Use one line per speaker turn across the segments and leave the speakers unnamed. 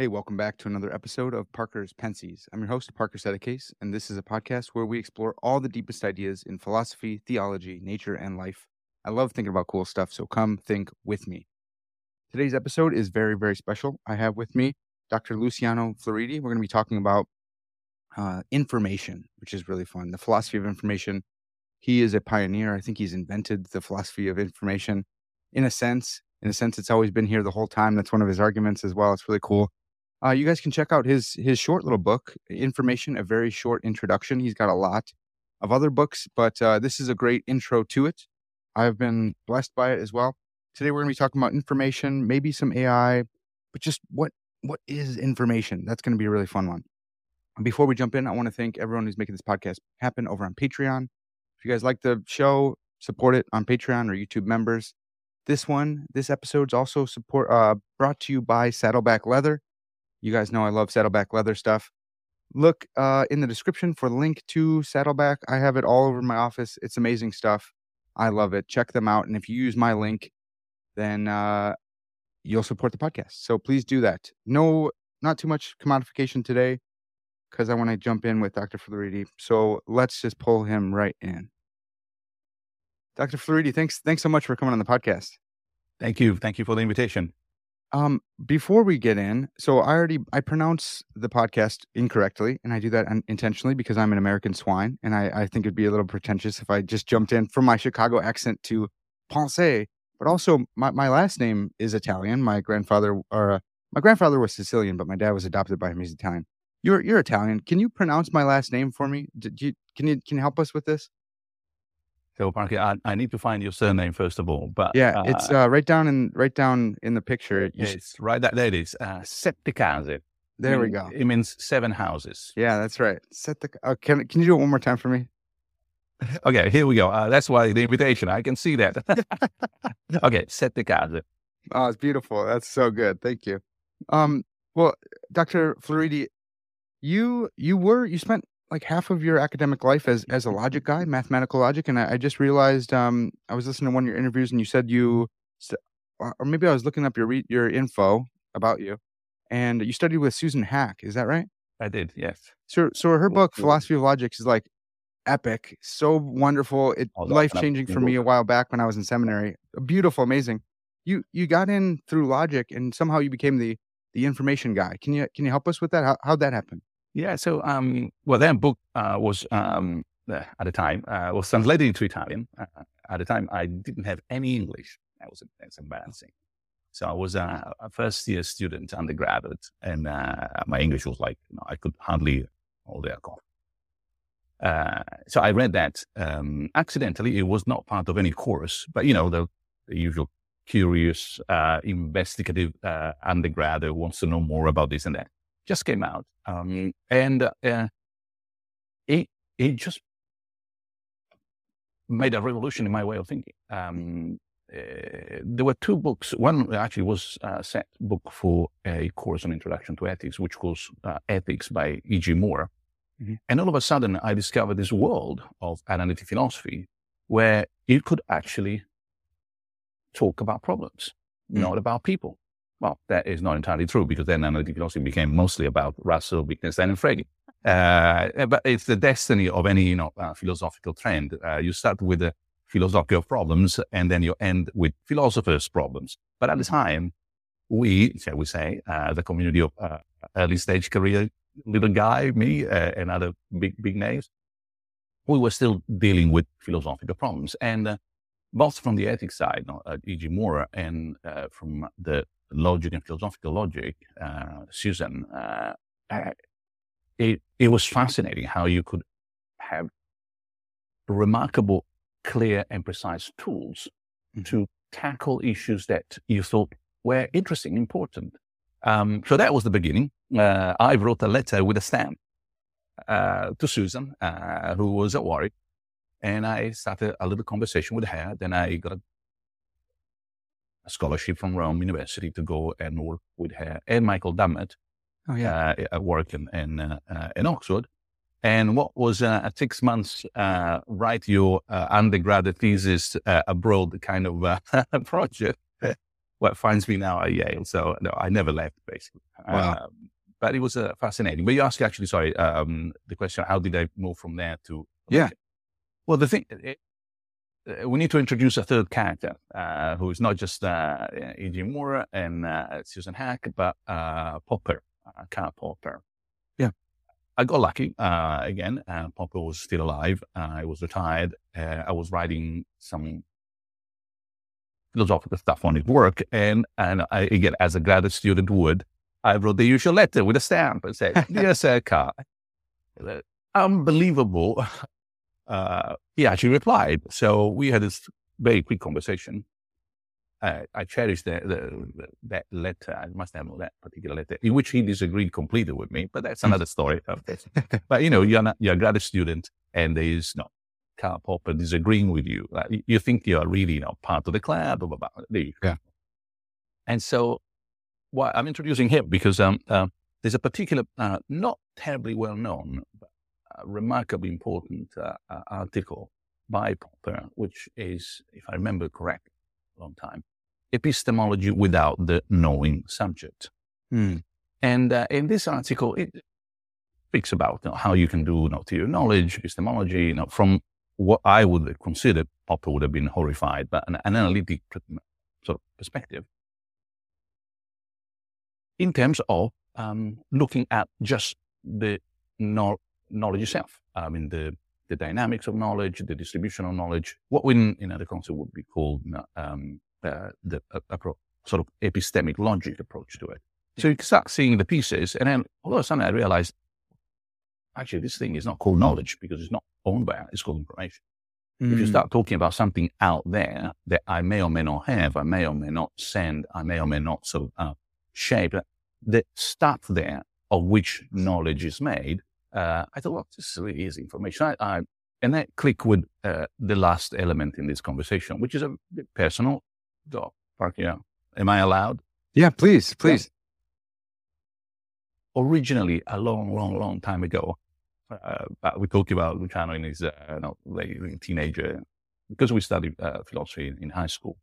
Hey, welcome back to another episode of Parker's Pensées. I'm your host, Parker Settecase, and this is a podcast where we explore all the deepest ideas in philosophy, theology, nature, and life. I love thinking about cool stuff, so come think with me. Today's episode is very, very special. I have with me Dr. Luciano Floridi. We're going to be talking about uh, information, which is really fun. The philosophy of information. He is a pioneer. I think he's invented the philosophy of information in a sense. In a sense, it's always been here the whole time. That's one of his arguments as well. It's really cool. Uh, you guys can check out his his short little book, Information: A Very Short Introduction. He's got a lot of other books, but uh, this is a great intro to it. I've been blessed by it as well. Today we're going to be talking about information, maybe some AI, but just what what is information? That's going to be a really fun one. Before we jump in, I want to thank everyone who's making this podcast happen over on Patreon. If you guys like the show, support it on Patreon or YouTube members. This one, this episode's also support uh, brought to you by Saddleback Leather. You guys know I love Saddleback leather stuff. Look uh, in the description for the link to Saddleback. I have it all over my office. It's amazing stuff. I love it. Check them out. And if you use my link, then uh, you'll support the podcast. So please do that. No, not too much commodification today because I want to jump in with Dr. Floridi. So let's just pull him right in. Dr. Floridi, thanks, thanks so much for coming on the podcast.
Thank you. Thank you for the invitation.
Um, before we get in, so I already I pronounce the podcast incorrectly, and I do that intentionally because I'm an American swine, and I, I think it'd be a little pretentious if I just jumped in from my Chicago accent to Pensée. But also, my, my last name is Italian. My grandfather, or uh, my grandfather was Sicilian, but my dad was adopted by him. He's Italian. You're you're Italian. Can you pronounce my last name for me? Did you can you can you help us with this?
So Parker, I, I, need to find your surname first of all. But
yeah, uh, it's uh, right down in right down in the picture.
It's right that there it is. Uh, sette case.
There we go.
It means seven houses.
Yeah, that's right. Set the. Oh, can can you do it one more time for me?
okay, here we go. Uh, that's why the invitation. I can see that. okay, sette case.
Oh, it's beautiful. That's so good. Thank you. Um, well, Dr. Floridi, you you were you spent like half of your academic life as as a logic guy, mathematical logic, and I, I just realized um, I was listening to one of your interviews, and you said you, or maybe I was looking up your re- your info about you, and you studied with Susan Haack. Is that right?
I did. Yes.
So so her book Philosophy of Logic is like epic, so wonderful, it life changing for me a while back when I was in seminary. Beautiful, amazing. You you got in through logic, and somehow you became the the information guy. Can you can you help us with that? How how'd that happen?
Yeah. So, um, well, that book uh, was um, uh, at the time uh, was translated into Italian. Uh, at the time, I didn't have any English. That was that's embarrassing. So I was a, a first year student, undergraduate, and uh, my English was like you know, I could hardly hold a cough. Uh, so I read that um, accidentally. It was not part of any course, but you know the, the usual curious, uh, investigative undergrad who wants to know more about this and that just came out, um, and uh, it it just made a revolution in my way of thinking. Um, uh, there were two books. One actually was a set book for a course on introduction to ethics, which was uh, Ethics by E.G. Moore. Mm-hmm. And all of a sudden, I discovered this world of analytic philosophy where you could actually talk about problems, mm-hmm. not about people. Well, that is not entirely true because then analytic philosophy became mostly about Russell, Wittgenstein, and Frege. Uh, but it's the destiny of any you know uh, philosophical trend. Uh, you start with the philosophical problems, and then you end with philosophers' problems. But at the time, we, shall we say, uh, the community of uh, early stage career little guy, me, uh, and other big, big names, we were still dealing with philosophical problems. And uh, both from the ethics side, uh, E.G. Moore, and uh, from the logic and philosophical logic, uh, Susan, uh, it, it was fascinating how you could have remarkable, clear, and precise tools mm-hmm. to tackle issues that you thought were interesting, important. Um, so that was the beginning. Uh, I wrote a letter with a stamp uh, to Susan, uh, who was at Warwick, and I started a little conversation with her. Then I got a, a scholarship from Rome University to go and work with her and Michael Dummett oh, yeah. Uh, at work in, in, uh, uh, in Oxford. And what was a six months write your undergraduate thesis abroad kind of project what finds me now at Yale. So no, I never left basically. Wow. Um, but it was uh, fascinating. But you asked actually, sorry, um, the question, how did I move from there to?
Yeah.
Well, the thing, it, uh, we need to introduce a third character uh, who is not just uh, E.G. Moore and uh, Susan Haack, but uh, Popper, uh, Karl Popper.
Yeah.
I got lucky uh, again. Popper was still alive. I was retired. I was writing some philosophical stuff on his work. And, and I, again, as a graduate student would, I wrote the usual letter with a stamp and said, Dear Sir Karl, unbelievable. Uh, he actually replied. So we had this very quick conversation. Uh, I cherish the, the, the, that letter. I must have that particular letter in which he disagreed completely with me, but that's hmm. another story. but you know, you're not, you're a graduate student and there is no Karl Popper disagreeing with you. Like, you think you are really, you know, part of the club, blah, blah, blah.
Yeah.
And so well, I'm introducing him because um, uh, there's a particular, uh, not terribly well known, remarkably important uh, uh, article by Popper, which is, if I remember correctly, a long time, epistemology without the knowing subject.
Hmm.
And uh, in this article, it speaks about you know, how you can do you know, to your knowledge, epistemology, you know, from what I would consider Popper would have been horrified, but an, an analytic sort of perspective in terms of um, looking at just the no- knowledge itself. I mean, the, the dynamics of knowledge, the distribution of knowledge, what we in other concept would be called um, uh, the sort of epistemic logic approach to it. So you start seeing the pieces, and then all of a sudden I realized, actually, this thing is not called knowledge because it's not owned by it, it's called information. Mm. If you hmm. start talking about something out there that I may or may not have, I may or may not send, I may or may not sort of uh, shape, the stuff there of which knowledge is made, uh, I thought, well, this really is information. I, I, and that click with uh, the last element in this conversation, which is a bit personal. So, Park, yeah. Am I allowed?
Yeah, please, please.
Yeah. Originally, a long, long, long time ago, uh, we talked about Luciano in his uh, no, late teenager, because we studied uh, philosophy in, high school.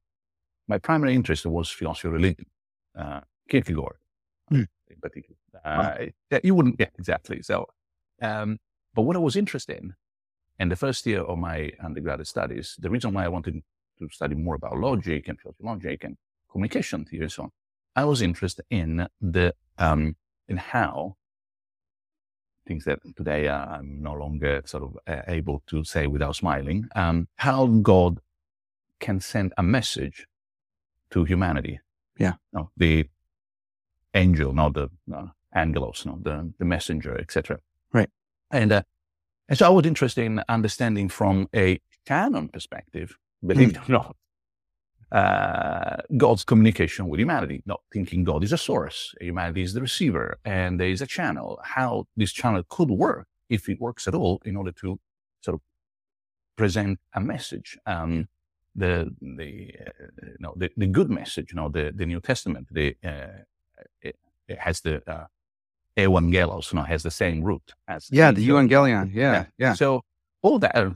My primary interest was philosophy of religion, uh, Kierkegaard mm. in particular. Uh, wow. You wouldn't, yeah, exactly. So, um, but what I was interested in, in the first year of my undergraduate studies, the reason why I wanted to study more about logic and philosophy logic and communication theory and so on, I was interested in the, um, in how things that today uh, I'm no longer sort of uh, able to say without smiling, um, how God can send a message to humanity.
Yeah.
No, the angel, not the uh, angelos, not the, the messenger, etc. And, uh, and so I was interested in understanding from a canon perspective, believe mm. it or not, uh, God's communication with humanity, not thinking God is a source, humanity is the receiver, and there is a channel, how this channel could work, if it works at all, in order to sort of present a message. Um, the the uh, you know the, the good message, you know the the New Testament, the uh, it, it has the uh, evangelos, you know, has the same root as
yeah, the, evangelion. Yeah, yeah, yeah,
So all that uh,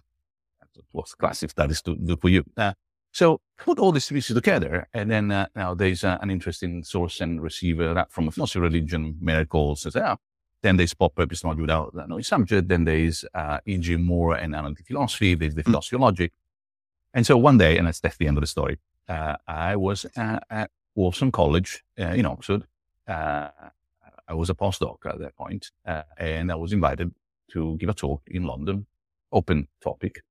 was classic studies to do for you. Uh, so put all these pieces together, and then uh, now there's uh, an interesting source and receiver that from a philosophy, religion, miracles, says, yeah. Then there's pop epistemology without no subject. Then there's uh, E.G. Moore and analytic philosophy. There's the mm. philosophy of logic. And so one day, and that's, that's the end of the story, uh, I was uh, at Wolfson College uh, in Oxford. I was a postdoc at that point, uh, and I was invited to give a talk in London, open topic.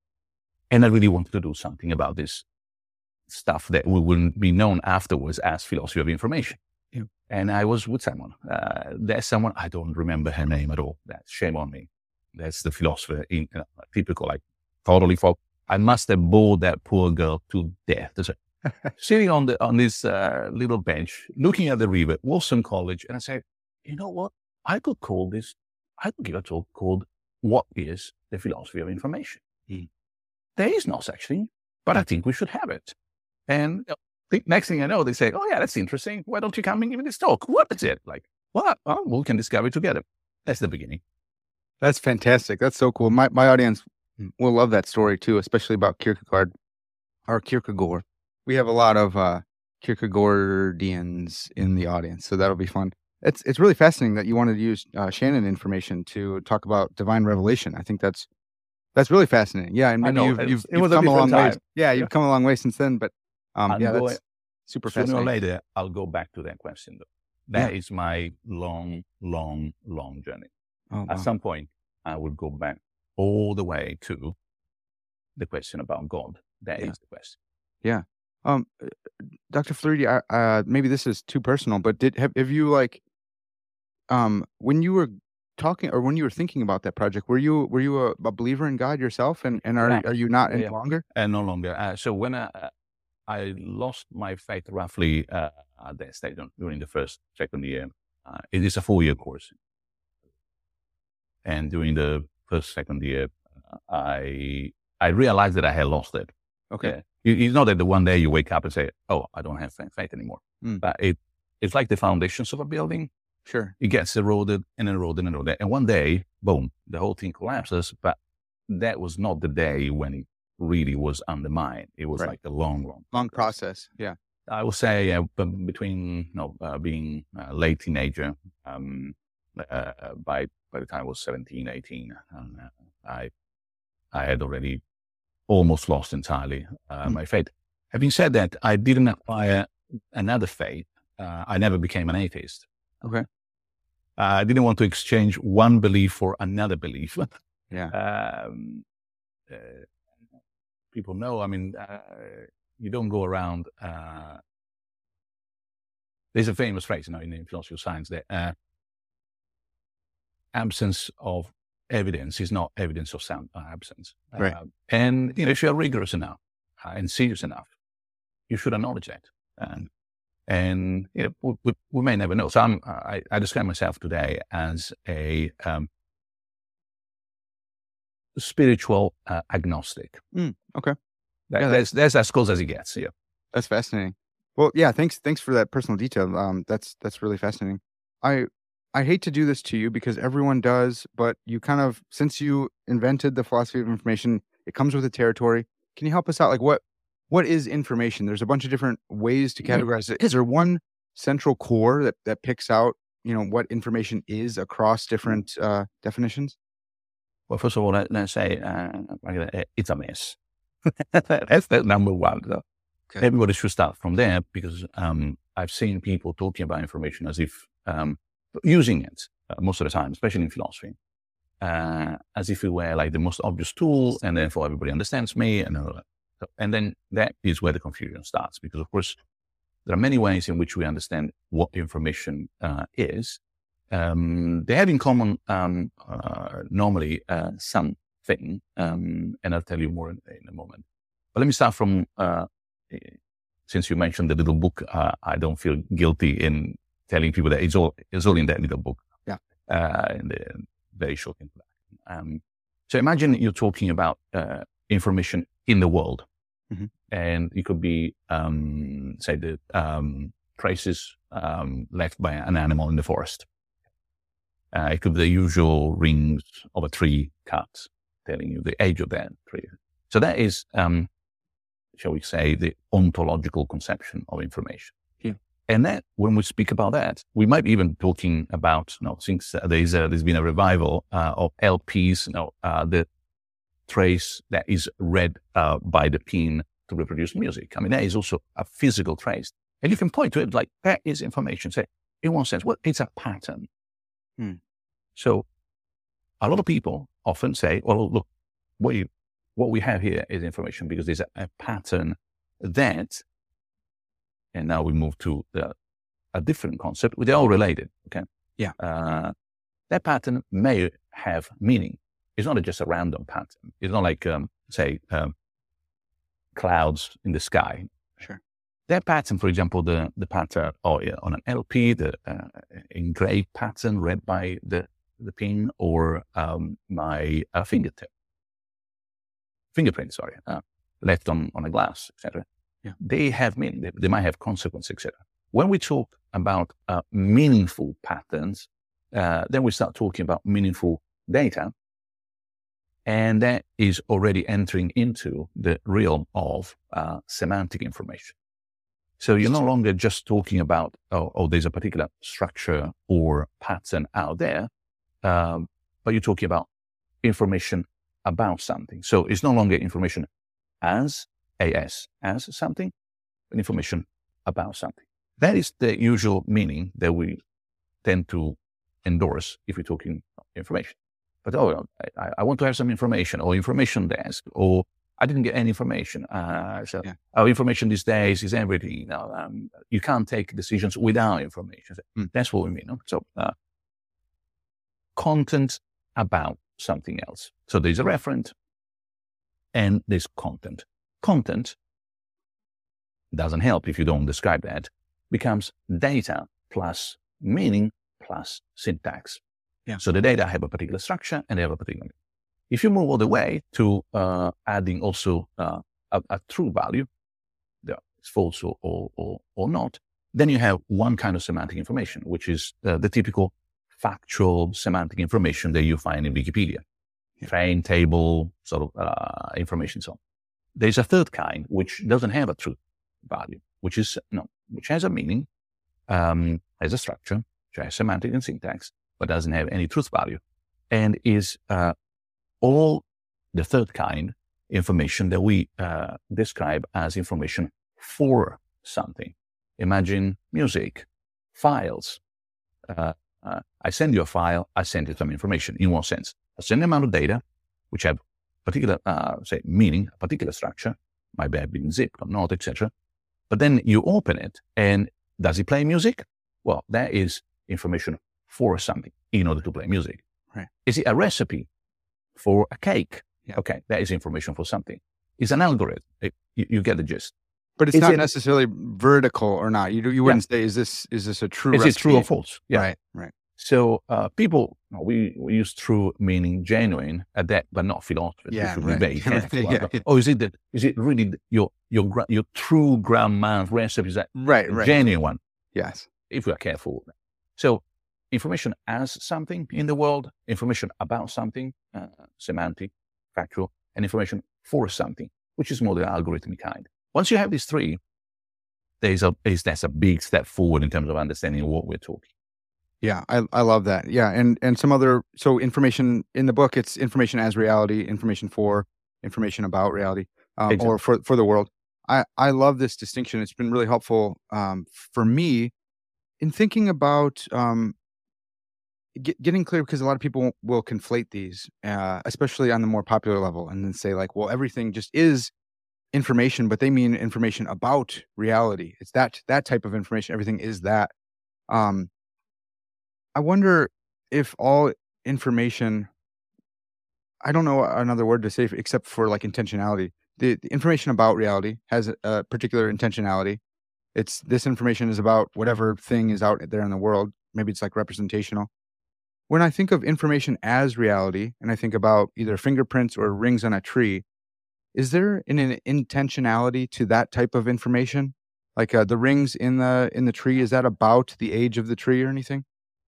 And I really wanted to do something about this stuff that will be known afterwards as philosophy of information. Yeah. And I was with someone. Uh, there's someone, I don't remember her name at all. That's shame on me. That's the philosopher in uh, typical, like totally folk. I must have bored that poor girl to death. Sitting on the on this uh, little bench, looking at the river, Wolfson College, and I said, you know what? I could call this. I could give a talk called "What is the philosophy of information?" Mm. There is no such thing, but I think we should have it. And the next thing I know, they say, "Oh yeah, that's interesting. Why don't you come and give me this talk? What is it like? What? Oh, we can discover together." That's the beginning.
That's fantastic. That's so cool. My my audience will love that story too, especially about Kierkegaard or Kierkegaard. We have a lot of uh, Kierkegaardians in the audience, so that'll be fun. It's it's really fascinating that you wanted to use uh, Shannon information to talk about divine revelation. I think that's that's really fascinating. Yeah, and
know,
you've, you've, you've come a long way. Yeah, you've yeah. come a long way since then. But um, yeah, going, that's super
sooner
fascinating.
or later, I'll go back to that question. Though. That yeah. is my long, long, long journey. Oh, wow. At some point, I will go back all the way to the question about God. That yeah. is the question.
Yeah. Um, uh, Dr. Floridi, uh, maybe this is too personal, but did have, have you like, um, when you were talking or when you were thinking about that project, were you were you a, a believer in God yourself, and and are yeah. are you not any yeah. longer?
And uh, no longer. Uh, so when I, I lost my faith roughly uh, at that stage during the first second year, uh, it is a four year course, and during the first second year, I I realized that I had lost it.
Okay.
Yeah. It's not that the one day you wake up and say, "Oh, I don't have faith anymore," mm. but it it's like the foundations of a building.
Sure.
It gets eroded and eroded and eroded, and one day, boom, the whole thing collapses. But that was not the day when it really was undermined. It was right. like a long, long,
long process. Yeah.
I would say uh, between you know, uh, being a late teenager, um, uh, by by the time I was 17, 18, um, I I had already almost lost entirely uh, mm. my faith. Having said that, I didn't acquire another faith. Uh, I never became an atheist.
Okay.
Uh, I didn't want to exchange one belief for another belief.
yeah.
Um, uh, people know. I mean, uh, you don't go around. Uh, there's a famous phrase, you know, in philosophy of science that absence of evidence is not evidence of sound uh, absence.
Right. Uh,
and you know, if you're rigorous enough uh, and serious enough, you should acknowledge that. And and you know, we, we, may never know. So I'm, I, I describe myself today as a um, spiritual uh, agnostic.
Mm, okay.
That, yeah, that's, that's as close as it gets. Yeah.
That's fascinating. Well, yeah, thanks. Thanks for that personal detail. Um, that's, that's really fascinating. I, I hate to do this to you because everyone does, but you kind of, since you invented the philosophy of information, it comes with the territory. Can you help us out? Like what, what is information? There's a bunch of different ways to categorize it. Is there one central core that, that picks out, you know, what information is across different uh, definitions?
Well, first of all, let, us say uh, it's a mess. That's the number one. Okay. Everybody should start from there because um, I've seen people talking about information as if um, using it uh, most of the time, especially in philosophy, uh, as if it were like the most obvious tool, and therefore everybody understands me, and all that. So, and then that is where the confusion starts, because of course there are many ways in which we understand what information uh, is. Um, they have in common um, uh, normally uh, something, um, and I'll tell you more in, in, a moment. But let me start from uh, since you mentioned the little book, I don't feel guilty in telling people that it's all it's all in that little book.
Yeah.
Uh, in the very short introduction. Um, so imagine you're talking about uh, information in the world, mm-hmm. and it could be, um, say, the um, traces um, left by an animal in the forest. Uh, it could be the usual rings of a tree cut, telling you the age of that tree. So that is, um, shall we say, the ontological conception of information. And that, when we speak about that, we might be even talking about, you know, since uh, there's, there's been a revival uh, of LPs, you know, uh, the trace that is read uh, by the pin to reproduce music. I mean, that is also a physical trace. And you can point to it like that is information. Say, in one sense, well, it's a pattern.
Hmm.
So a lot of people often say, well, look, what, you, what we have here is information because there's a, a pattern that, and now we move to the, a different concept. They're all related. Okay.
Yeah.
Uh, that pattern may have meaning. It's not just a random pattern. It's not like, um, say, um, clouds in the sky.
Sure.
That pattern, for example, the, the pattern or, yeah, on an LP, the uh, engraved pattern read by the, the pin or um, my uh, fingertip, fingerprint, sorry, uh, left on, on a glass, etc.
Yeah.
They have meaning. They, they might have consequences, etc. When we talk about uh, meaningful patterns, uh, then we start talking about meaningful data. And that is already entering into the realm of uh, semantic information. So you're no longer just talking about, oh, oh there's a particular structure or pattern out there, um, but you're talking about information about something. So it's no longer information as AS, as something, but information about something. That is the usual meaning that we tend to endorse if we're talking information. But oh, I, I want to have some information or information desk or I didn't get any information. Uh, so
Yeah.
our information these days is everything. You know, um, you can't take decisions without information.
Mm.
That's what we mean. no? So uh, content about something else. So there's a referent and there's content. Content doesn't help if you don't describe that. Becomes data plus meaning plus syntax.
Yeah.
So the data have a particular structure and they have a particular. If you move all the way to uh, adding also uh, a, a true value, that it's false or, or, or, or not, then you have one kind of semantic information, which is uh, the typical factual semantic information that you find in Wikipedia,
Yeah.
train table, sort of uh, information. So on. there's a third kind which doesn't have a true value, which is no, which has a meaning, um, has a structure, which has semantic and syntax, but doesn't have any truth value, and is uh, all the third kind information that we uh, describe as information for something. Imagine music, files. Uh, uh, I send you a file, I send you some information. In one sense? A certain amount of data, which have particular, uh, say, meaning, a particular structure, might have been zipped or not, etc. But then you open it, and does it play music? Well, that is information for something in order to play music.
Right.
Is it a recipe for a cake?
Yeah.
Okay, that is information for something. It's an algorithm. It- you, you get the gist.
But it's
Is
not
it-
necessarily veridical or not. You you wouldn't say is this is this a true
Is it true or false? Yeah.
Right. Right.
So uh, people, no, we, we use true meaning genuine at that, but not philosophy.
Yeah,
We should be
right.
careful.
Yeah, yeah.
Oh, is it that? Is it really your your your true grandma's recipe? Is that
Right. Right.
genuine
yes.
If we are careful. So, information as something in the world, information about something, uh, semantic, factual, and information for something, which is more the algorithmic kind. Once you have these three, there's a is that's a big step forward in terms of understanding what we're talking.
Yeah, I, I love that. Yeah, and and some other so information in the book. It's information as reality, information for, information about reality, um,
Exactly.
or for for the world. I I love this distinction. It's been really helpful um, for me in thinking about um, get, getting clear because a lot of people will conflate these, uh, especially on the more popular level, and then say like, well, everything just is information, but they mean information about reality. It's that that type of information. Everything is that. Um, I wonder if all information, I don't know another word to say except for like intentionality. The, the information about reality has a, a particular intentionality. It's this information is about whatever thing is out there in the world. Maybe it's like representational. When I think of information as reality and I think about either fingerprints or rings on a tree, is there an, an intentionality to that type of information? Like uh, the rings in the in the tree, is that about the age of the tree or anything?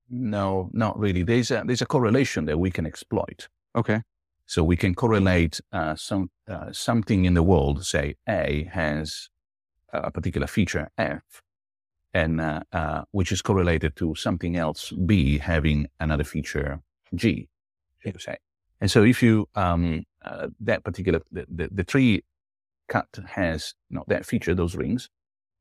No, not really. There's a there's a correlation that we can exploit.
Okay.
So we can correlate uh, some uh, something in the world. Say A has a particular feature F, and uh, uh, which is correlated to something else B having another feature G. You say, and so if you um, uh, that particular the, the, the tree cut has know, that feature, those rings,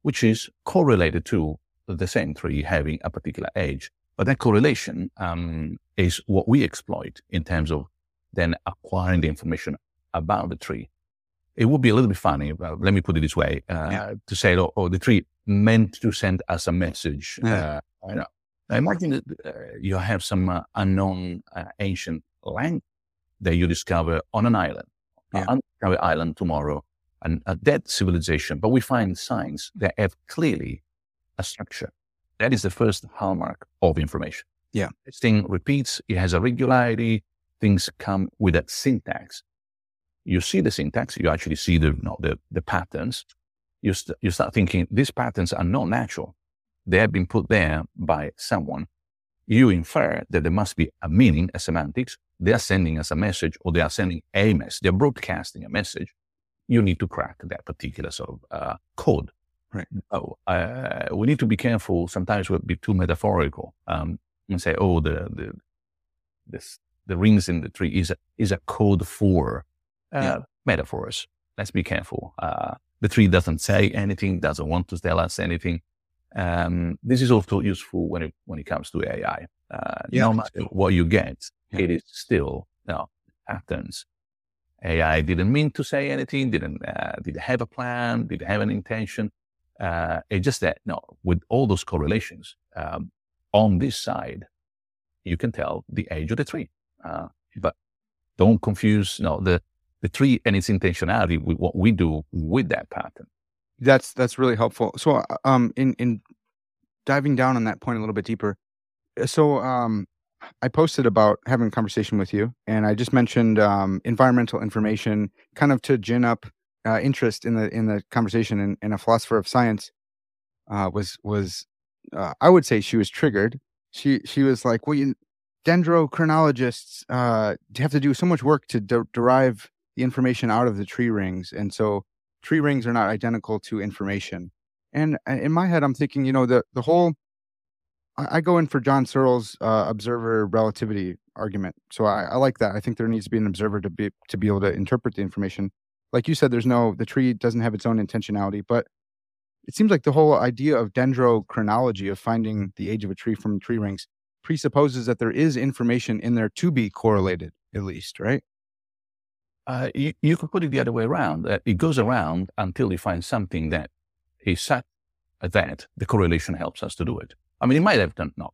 which is correlated to the same tree having a particular age. But that correlation um, is what we exploit in terms of then acquiring the information about the tree. It would be a little bit funny, let me put it this way, uh, yeah. to say, oh, oh, the tree meant to send us a message. Yeah. Uh, know. Now imagine that uh, you have some uh, unknown uh, ancient land that you discover on an island, yeah. an island tomorrow, and a dead civilization, but we find signs that have clearly a structure. That is the first hallmark of information.
Yeah.
This thing repeats, it has a regularity, things come with a syntax. You see the syntax, you actually see the, you know, the, the patterns. You, st- you start thinking these patterns are not natural. They have been put there by someone. You infer that there must be a meaning, a semantics. They are sending us a message or they are sending a message. They're broadcasting a message. You need to crack that particular sort of uh, code.
Right.
Oh, uh, we need to be careful. Sometimes we'll be too metaphorical um, and say, "Oh, the the this the rings in the tree is a is a code for uh, yeah. metaphors." Let's be careful. Uh, the tree doesn't say anything, doesn't want to tell us anything. Um, this is also useful when it when it comes to AI. Uh, yeah. No matter what you get, yeah. it is still you know, patterns. AI didn't mean to say anything, didn't uh, did have a plan, didn't have an intention. Uh, it's just that, no, with all those correlations, um, on this side, you can tell the age of the tree. Uh, but don't confuse, no, the, the tree and its intentionality with what we do with that pattern.
That's, that's really helpful. So, uh, um, in, in diving down on that point a little bit deeper. Uh, so, um, I posted about having a conversation with you, and I just mentioned um, environmental information, kind of to gin up uh, interest in the in the conversation and, and a philosopher of science uh, was was uh, I would say she was triggered. She she was like, well, you, dendrochronologists uh, have to do so much work to de- derive the information out of the tree rings, and so tree rings are not identical to information. And uh, in my head, I'm thinking, you know, the the whole I, I go in for John Searle's uh, observer relativity argument. So I, I like that. I think there needs to be an observer to be to be able to interpret the information like you said, there's no the tree doesn't have its own intentionality, but it seems like the whole idea of dendrochronology of finding the age of a tree from tree rings presupposes that there is information in there to be correlated, at least, right?
Uh, you, you could put it the other way around. Uh, it goes around until you find something that is such that the correlation helps us to do it. I mean, it might have done not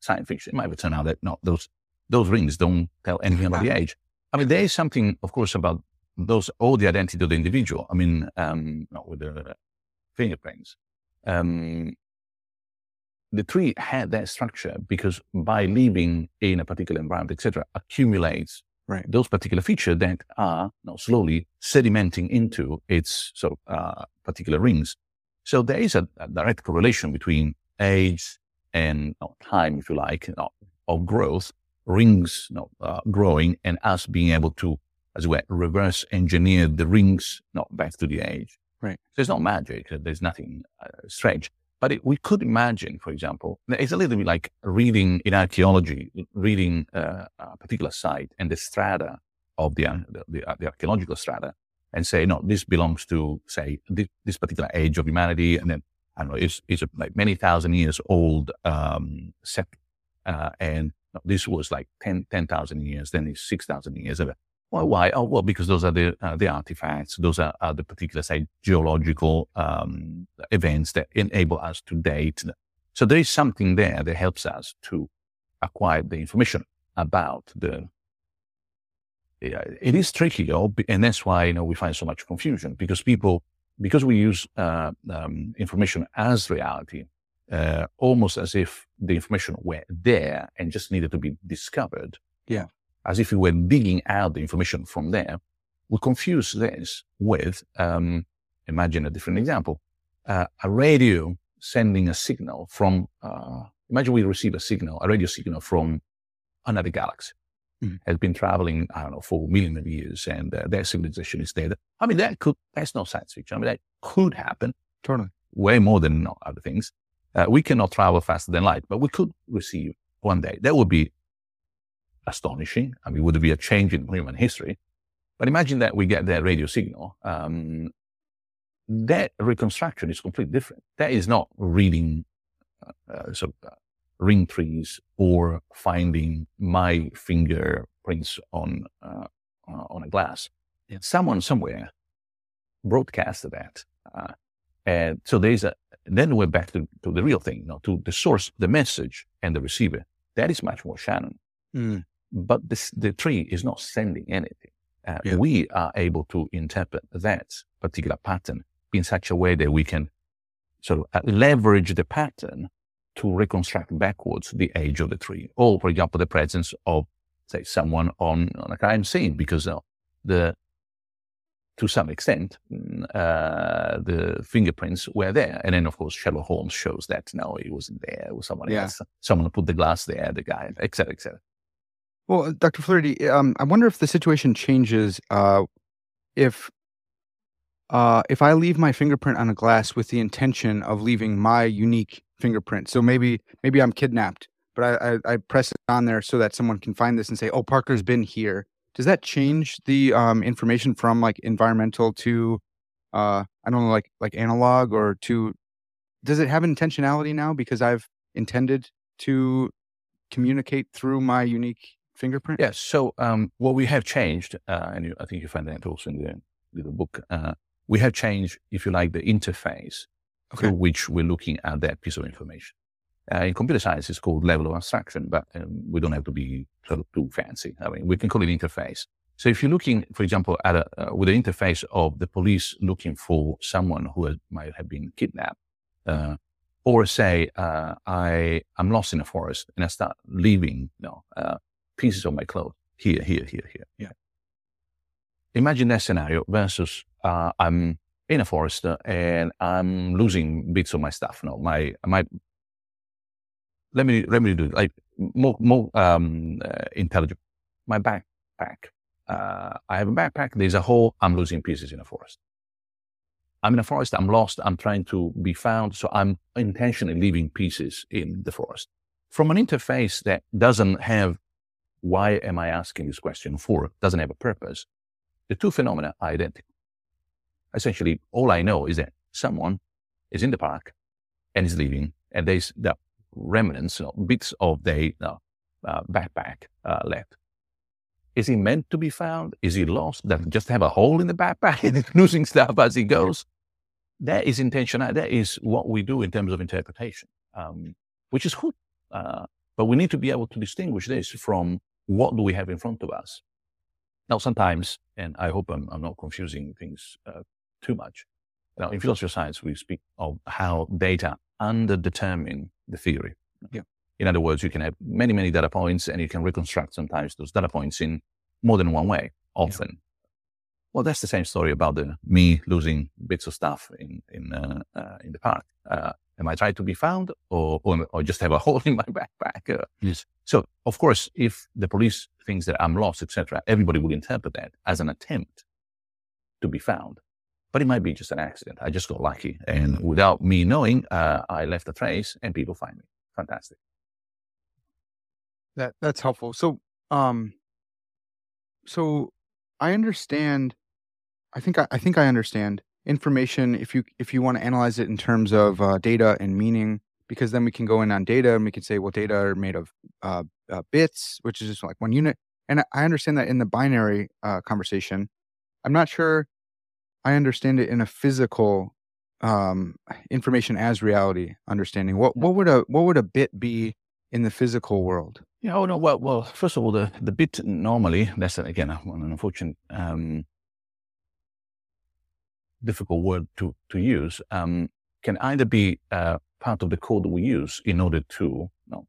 science fiction. It might have turned out that not those those rings don't tell anything about the age. I mean, there is something, of course, about those all the identity of the individual. I mean, um, with the fingerprints. Um, the tree had that structure because by living in a particular environment, etc., accumulates
right.
those particular features that are know, slowly sedimenting into its sort of uh, particular rings. So there is a, a direct correlation between age and time, if you like, of growth, rings uh, growing, and us being able to as well, reverse engineered the rings, not back to the age.
Right.
So it's not magic. There's nothing uh, strange. But it, we could imagine, for example, it's a little bit like reading in archaeology, reading uh, a particular site and the strata of the, the, the, uh, the, archaeological strata and say, no, this belongs to, say, this, this particular age of humanity. And then, I don't know, it's, it's like many thousand years old um, set. Uh, and this was like 10,000 10, years, then it's 6,000 years. Well, why? Oh, well, because those are the uh, the artifacts. Those are, are the particular, say, geological um, events that enable us to date. So there is something there that helps us to acquire the information about the. It is tricky, and that's why you know we find so much confusion because people because we use uh, um, information as reality, uh, almost as if the information were there and just needed to be discovered.
Yeah
as if we were digging out the information from there, we confuse this with, um, imagine a different example, uh, a radio sending a signal from, uh, imagine we receive a signal, a radio signal from another galaxy. Mm-hmm. Has been traveling, I don't know, for millions of years, and uh, their civilization is there. I mean, that could, that's not science fiction. I mean, that could happen.
Totally.
Way more than other things. Uh, we cannot travel faster than light, but we could receive one day. That would be astonishing. I mean, would be a change in human history? But imagine that we get that radio signal. Um, that reconstruction is completely different. That is not reading, uh, uh, so, uh, ring trees or finding my fingerprints on uh, uh, on a glass. Yeah. Someone somewhere broadcasted that, uh, and so there's a. Then we're back to, to the real thing, you know, to the source, the message, and the receiver. That is much more Shannon. Mm. But this, the tree is not sending anything. Uh, yeah. We are able to interpret that particular pattern in such a way that we can sort of uh, leverage the pattern to reconstruct backwards the age of the tree, or for example, the presence of, say, someone on, on a crime scene, because uh, the to some extent, mm, uh, the fingerprints were there. And then, of course, Sherlock Holmes shows that no, he wasn't there. It was someone yeah. else. Someone put the glass there, the guy, et cetera, et cetera.
Well, Dr. Floridi, um, I wonder if the situation changes uh, if uh, if I leave my fingerprint on a glass with the intention of leaving my unique fingerprint. So maybe maybe I'm kidnapped, but I, I, I press it on there so that someone can find this and say, "Oh, Parker's been here." Does that change the um, information from like environmental to uh, I don't know, like like analog or to? Does it have intentionality now because I've intended to communicate through my unique fingerprint?
Yes. So um, what we have changed, uh, and you, I think you find that also in the little book. Uh, we have changed, if you like, the interface okay. through which we're looking at that piece of information. Uh, in computer science, it's called level of abstraction, but um, we don't have to be sort of too fancy. I mean, we can call it interface. So if you're looking, for example, at a, uh, with the interface of the police looking for someone who has, might have been kidnapped, uh, or say, uh, I, I'm lost in a forest and I start leaving, you know, uh, pieces of my clothes here, here, here, here.
Yeah.
Imagine that scenario versus, uh, I'm in a forest and I'm losing bits of my stuff. No, my, my, let me, let me do it like more, more, um, uh, intelligent. My backpack. Uh, I have a backpack. There's a hole. I'm losing pieces in a forest. I'm in a forest. I'm lost. I'm trying to be found. So I'm intentionally leaving pieces in the forest. From an interface that doesn't have why am I asking this question for, doesn't have a purpose, the two phenomena are identical essentially all I know is that someone is in the park and is leaving, and there's the remnants, you know, bits of their know, uh, backpack uh, left. Is he meant to be found? Is he lost? Does he just have a hole in the backpack and is losing stuff as he goes? That is intentional. That is what we do in terms of interpretation, um, which is good. Uh, but we need to be able to distinguish this from what do we have in front of us. Now, sometimes, and I hope I'm, I'm not confusing things uh, too much. Now, in philosophy of science, we speak of how data underdetermine the theory.
Yeah.
In other words, you can have many, many data points and you can reconstruct sometimes those data points in more than one way, often. Yeah. Well, that's the same story about the me losing bits of stuff in, in, uh, uh, in the park. Am I trying to be found or, or, or, just have a hole in my backpack? Uh,
yes.
So, of course, if the police thinks that I'm lost, etc., everybody will interpret that as an attempt to be found but it might be just an accident. I just got lucky. And without me knowing, uh, I left a trace and people find me. Fantastic.
That that's helpful. So, um, so I understand. I think I, I think I understand information. If you if you want to analyze it in terms of uh, data and meaning, because then we can go in on data and we can say, well, data are made of uh, uh, bits, which is just like one unit. And I understand that in the binary uh, conversation, I'm not sure I understand it in a physical um, information as reality understanding. What what would a what would a bit be in the physical world?
Yeah, oh no, well, well, first of all, the the bit normally that's again an unfortunate um, difficult word to to use um, can either be uh, part of the code we use in order to you know,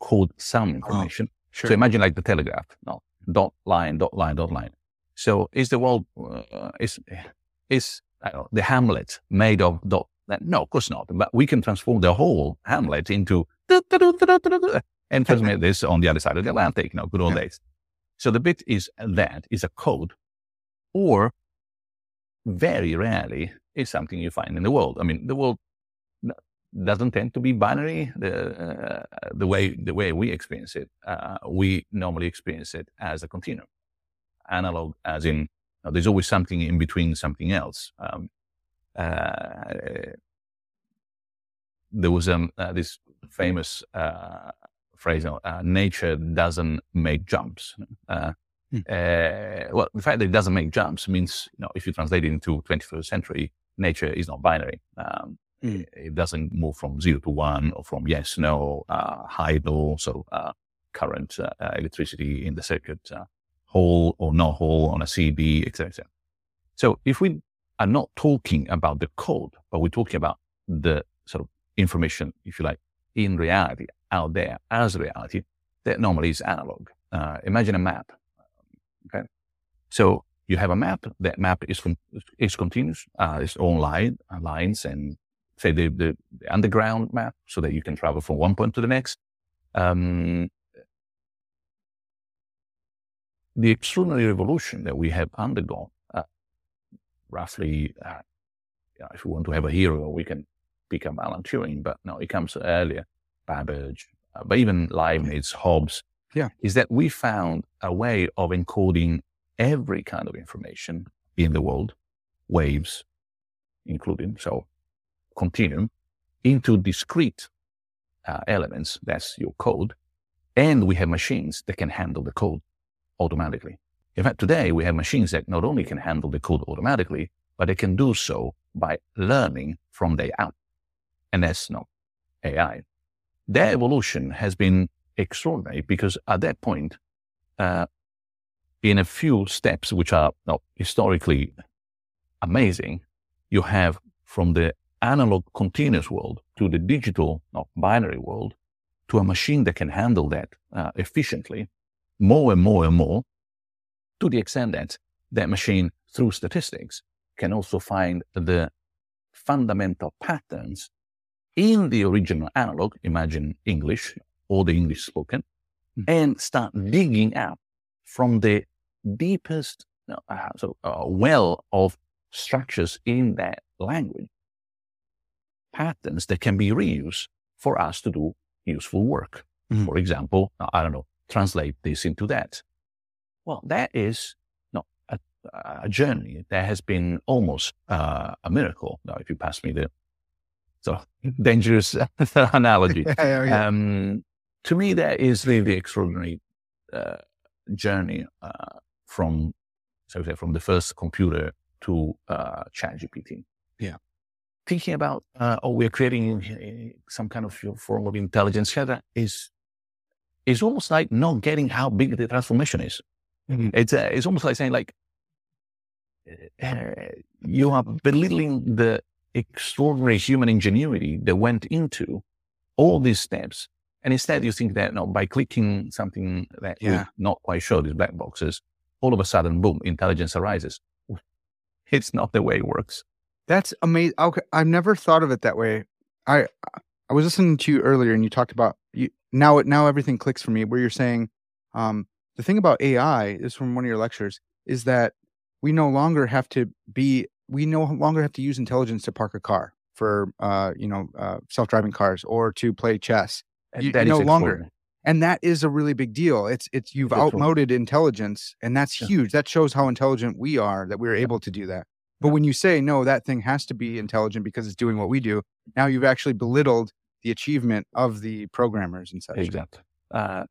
code some information. Oh, sure. So imagine like the telegraph, no, dot line, dot line, dot line. So is the world, uh, is, is know, the Hamlet made of dot? No, of course not. But we can transform the whole Hamlet into and transmit this on the other side of the Atlantic, you know, good old yeah. days. So the bit is that is a code or very rarely is something you find in the world. I mean, the world doesn't tend to be binary the, uh, the way the way we experience it. Uh, we normally experience it as a continuum analog, as in you know, there's always something in between something else. Um, uh, there was um, uh, this famous uh, phrase, uh, nature doesn't make jumps. Uh,
Hmm.
uh, well, the fact that it doesn't make jumps means, you know, if you translate it into 21st century, nature is not binary. Um,
Hmm.
it, it doesn't move from zero to one or from yes, no, uh, high, low, so uh, current, uh, uh, electricity in the circuit, uh, whole or not whole on a CD, etc. etc. So if we are not talking about the code, but we're talking about the sort of information, if you like, in reality, out there as reality, that normally is analog. Uh, imagine a map. Okay. So you have a map. That map is, con- is continuous. Uh, its own uh, lines and say the, the, the underground map so that you can travel from one point to the next. Um, the extraordinary revolution that we have undergone, uh, roughly, uh, you know, if we want to have a hero, we can pick up Alan Turing, but no, it comes earlier, Babbage, uh, but even Leibniz, Hobbes,
Yeah.
is that we found a way of encoding every kind of information in the world, waves including, so continuum, into discrete uh, elements. That's your code. And we have machines that can handle the code automatically. In fact, today we have machines that not only can handle the code automatically, but they can do so by learning from the app. And that's not AI. Their evolution has been extraordinary because at that point, uh, in a few steps, which are no, historically amazing, you have from the analog continuous world to the digital not binary world to a machine that can handle that uh, efficiently more and more and more to the extent that that machine through statistics can also find the fundamental patterns in the original analog, imagine English or the English spoken,
Mhm.
and start digging up from the deepest uh, so, uh, well of structures in that language, patterns that can be reused for us to do useful work.
Mhm.
For example, uh, I don't know, translate this into that. Well, that is no, a, a journey that has been almost uh, a miracle. Now, if you pass me the so dangerous analogy,
yeah, yeah.
um, to me, that is really the extraordinary uh, journey uh, from, so to say, from the first computer to uh, ChatGPT.
Yeah.
Thinking about, uh, oh, we're creating uh, some kind of form of intelligence here is is almost like not getting how big the transformation is.
Mhm.
It's uh, it's almost like saying like uh, you are belittling the extraordinary human ingenuity that went into all these steps. And instead you think that no, by clicking something that
Yeah.
we're not quite sure, these black boxes, all of a sudden, boom, intelligence arises. It's not the way it works.
That's amazing. Okay, I've never thought of it that way. I I was listening to you earlier, and you talked about you now. Now everything clicks for me. Where you're saying, um, the thing about AI is from one of your lectures is that we no longer have to be. We no longer have to use intelligence to park a car for, uh, you know, uh, self-driving cars or to play chess.
And
You-
that
no longer-. And that is a really big deal. It's it's you've outmoded intelligence, and that's
Yeah.
huge. That shows how intelligent we are that we're able to do that. But when you say no, that thing has to be intelligent because it's doing what we do. Now you've actually belittled the achievement of the programmers and such.
Exactly. Uh,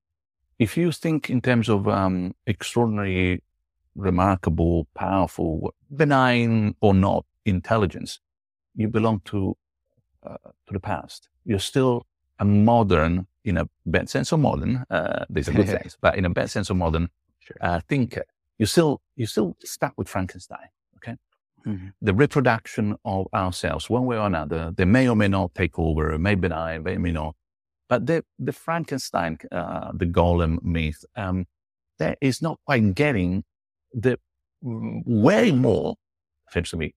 if you think in terms of um, extraordinary, remarkable, powerful, benign or not intelligence, you belong to uh, to the past. You're still a modern, in a bad sense of modern. Uh, there's a good sense, but in a bad sense of modern uh, thinker. You still you still stuck with Frankenstein. Okay,
Mhm.
the reproduction of ourselves, one way or another, they may or may not take over, may benign, may may not. But the, the Frankenstein, uh, the golem myth, um, that is not quite getting the way more, seems to me,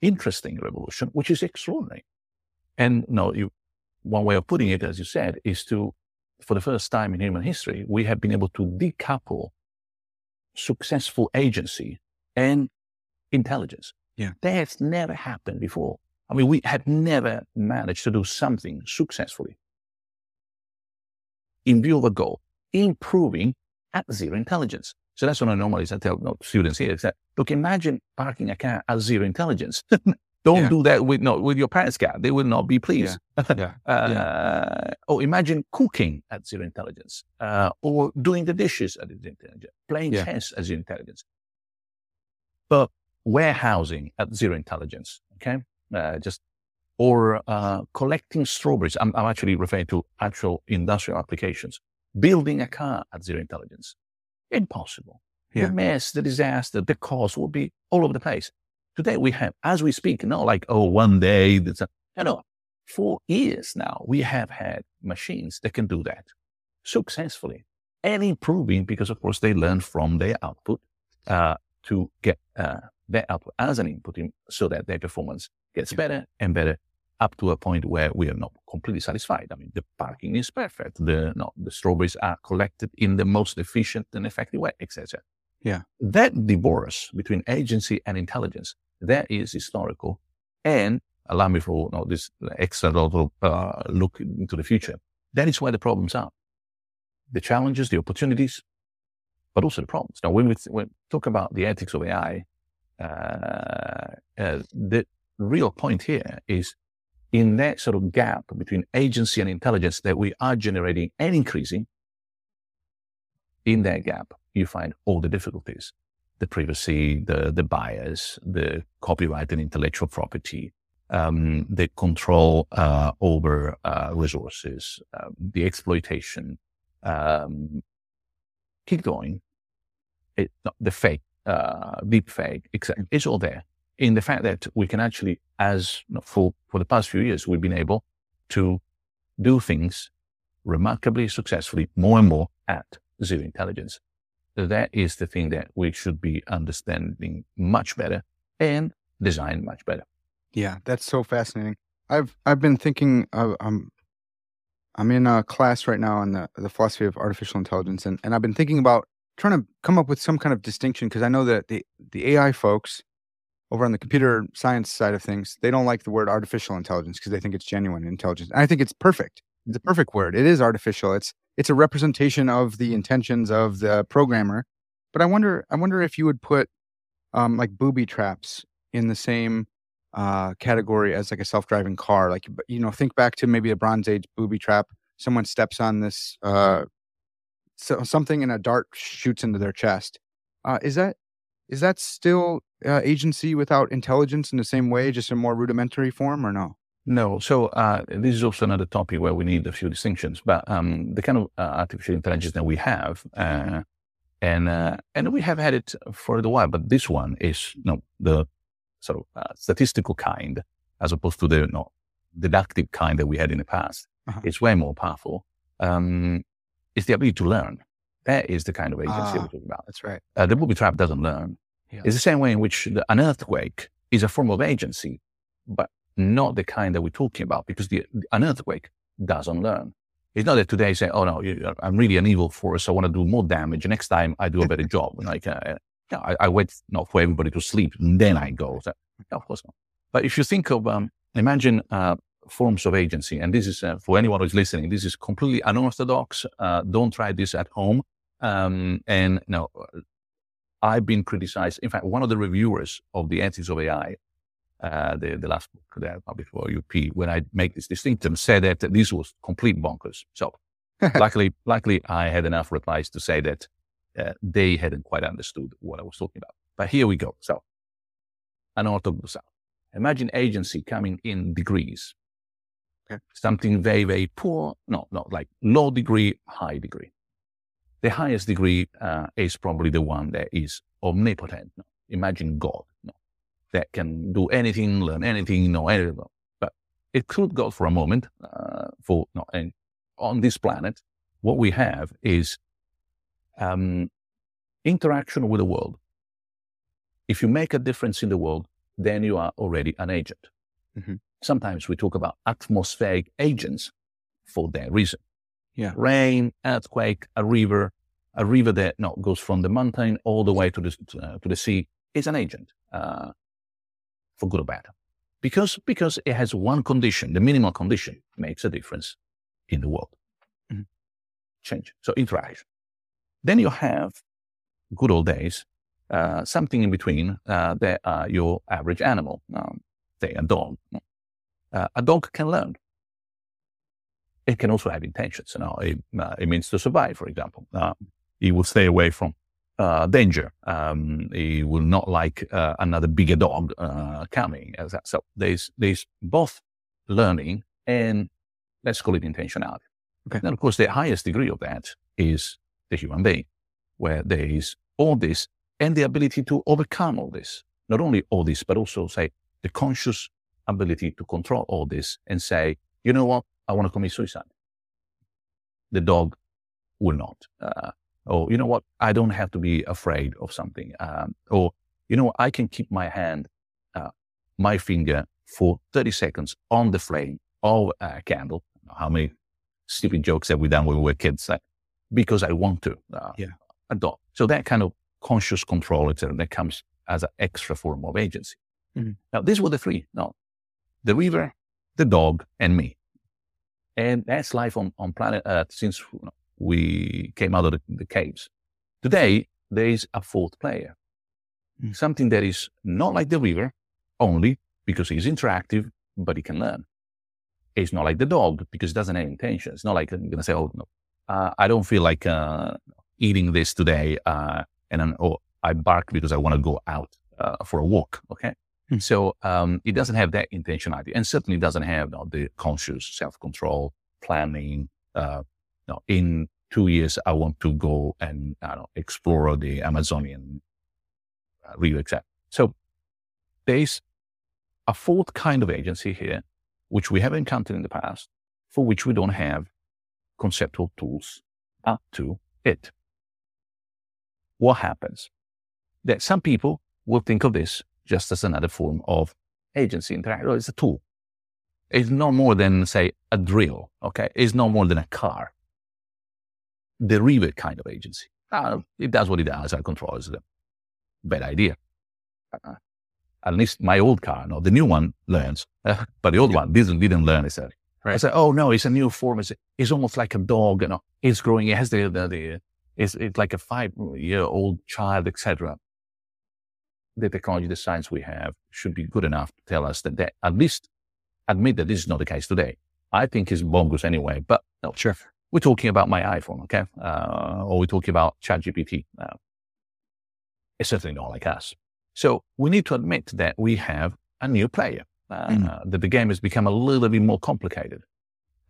interesting revolution, which is extraordinary. And no, you, one way of putting it, as you said, is to, for the first time in human history, we have been able to decouple successful agency and intelligence.
Yeah.
That has never happened before. I mean, we had never managed to do something successfully in view of a goal, improving at zero intelligence. So that's what I normally I tell you know, students here is that, look, imagine parking a car at zero intelligence. Don't
Yeah.
do that with no with your parents' cat. They will not be pleased.
Yeah.
Uh, Or imagine cooking at zero intelligence, uh, or doing the dishes at zero intelligence, playing
Yeah.
chess at zero intelligence. But warehousing at zero intelligence, okay, uh, just or uh, collecting strawberries. I'm, I'm actually referring to actual industrial applications. Building a car at zero intelligence, impossible.
Yeah.
The mess, the disaster, the cost will be all over the place. Today we have, as we speak, not like oh one day. That's a, no, no. For years now, we have had machines that can do that successfully and improving because, of course, they learn from their output uh, to get uh, their output as an input in, so that their performance gets better and better up to a point where we are not completely satisfied. I mean, the parking is perfect. The, no, the strawberries are collected in the most efficient and effective way, etc.
Yeah.
That divorce between agency and intelligence, that is historical and allow me for you know, this extra little uh, look into the future. That is where the problems are. The challenges, the opportunities, but also the problems. Now, when we, when we talk about the ethics of AI, uh, uh, the real point here is in that sort of gap between agency and intelligence that we are generating and increasing, in that gap, you find all the difficulties the privacy, the, the bias, the copyright and intellectual property, um, the control uh, over uh, resources, um, the exploitation. Um, keep going. It, the fake, uh, deep fake, etc. It's all there in the fact that we can actually, as for for the past few years, we've been able to do things remarkably successfully, more and more at zero intelligence. That is the thing that we should be understanding much better and design much better.
Yeah, that's so fascinating. I've I've been thinking. Uh, um, I'm in a class right now on the the philosophy of artificial intelligence, and and I've been thinking about trying to come up with some kind of distinction because I know that the the AI folks over on the computer science side of things they don't like the word artificial intelligence because they think it's genuine intelligence. And I think it's perfect. It's a perfect word. It is artificial. It's it's a representation of the intentions of the programmer. But I wonder I wonder if you would put um, like booby traps in the same uh, category as like a self-driving car. Like you know, think back to maybe a Bronze Age booby trap. Someone steps on this uh, so something and a dart shoots into their chest. Uh, is that is that still uh, agency without intelligence in the same way, just in more rudimentary form, or no?
No, so uh, this is also another topic where we need a few distinctions. But um, the kind of uh, artificial intelligence that we have, uh, and uh, and we have had it for a while, but this one is you know, the sort of uh, statistical kind, as opposed to the you know, deductive kind that we had in the past.
Uh-huh.
It's way more powerful. Um, it's the ability to learn. That is the kind of agency
Ah.
we're talking about.
That's right.
Uh, the booby trap doesn't learn.
Yeah.
It's the same way in which the, an earthquake is a form of agency, but not the kind that we're talking about because the, an earthquake doesn't learn. It's not that today I say, oh no, I'm really an evil force. I want to do more damage. Next time I do a better job. Like, uh, yeah, I, I wait not for everybody to sleep and then I go. So, no, of course not. But if you think of, um, imagine uh, forms of agency, and this is uh, for anyone who's listening, this is completely unorthodox. Uh, don't try this at home. Um, and no, I've been criticized. In fact, one of the reviewers of the ethics of AI, uh, the, the last book that I published for OUP, when I make this distinction, said that this was complete bonkers. So luckily, luckily, I had enough replies to say that uh, they hadn't quite understood what I was talking about. But here we go. So, unorthodox. Imagine agency coming in degrees.
Okay.
Something very, very poor. No, not like low degree, high degree. The highest degree uh, is probably the one that is omnipotent. No? Imagine God? That can do anything, learn anything, know anything. But it could go for a moment. Uh, for no, and on this planet, what we have is um, interaction with the world. If you make a difference in the world, then you are already an agent.
Mhm.
Sometimes we talk about atmospheric agents for that reason.
Yeah.
Rain, earthquake, a river, a river that no, goes from the mountain all the way to the, uh, to the sea is an agent, uh, for good or bad. Because, because it has one condition, the minimal condition makes a difference in the world.
Mhm.
Change. So interaction. Then you have good old days, uh, something in between uh, that are your average animal. Um, say a dog. Uh, a dog can learn. It can also have intentions. You know, it, uh, it means to survive, for example. Uh, it will stay away from uh, danger. Um, he will not like uh, another bigger dog uh, coming. So there's there's both learning and let's call it intentionality.
Okay.
And of course, the highest degree of that is the human being, where there is all this and the ability to overcome all this. Not only all this, but also say the conscious ability to control all this and say, you know what, I want to commit suicide. The dog will not. Uh, or, you know what, I don't have to be afraid of something. Um, or, you know, I can keep my hand, uh, my finger for 30 seconds on the flame of a candle. How many stupid jokes have we done when we were kids? Like, because I want to. Uh,
Yeah.
A dog. So that kind of conscious control that comes as an extra form of agency.
Mhm.
Now, these were the three. No, the river, the dog, and me. And that's life on, on planet Earth since we came out of the, the caves. Today, there is a fourth player.
Mm.
Something that is not like the river, only because he's interactive, but he can learn. It's not like the dog because it doesn't have intention. It's not like I'm going to say, oh, no, uh, I don't feel like uh, eating this today. Uh, and then, oh, I bark because I want to go out uh, for a walk. Okay.
Mm.
So um, it doesn't have that intentionality and certainly doesn't have no, the conscious self control, planning. No, in two years, I want to go and know, explore the Amazonian uh, river, etc. So there's a fourth kind of agency here, which we have encountered in the past, for which we don't have conceptual tools up to it. What happens? That some people will think of this just as another form of agency interaction. It's a tool. It's no more than, say, a drill. Okay. It's no more than a car. The river kind of agency. Uh, it does what it does. I control it. bad idea. Uh, at least my old car, no, the new one learns, uh, but the old one didn't, didn't learn. I
Right.
said, oh no, it's a new form. It's, it's almost like a dog, you know, it's growing. It has the, the, the it's, it's like a five year old child, etc. The technology, the science we have should be good enough to tell us that, that at least admit that this is not the case today. I think it's bogus anyway, but no,
Sure.
We're talking about my iPhone, okay? Uh, or we're talking about ChatGPT. Uh, it's certainly not like us. So we need to admit that we have a new player, uh,
Mhm.
that the game has become a little bit more complicated.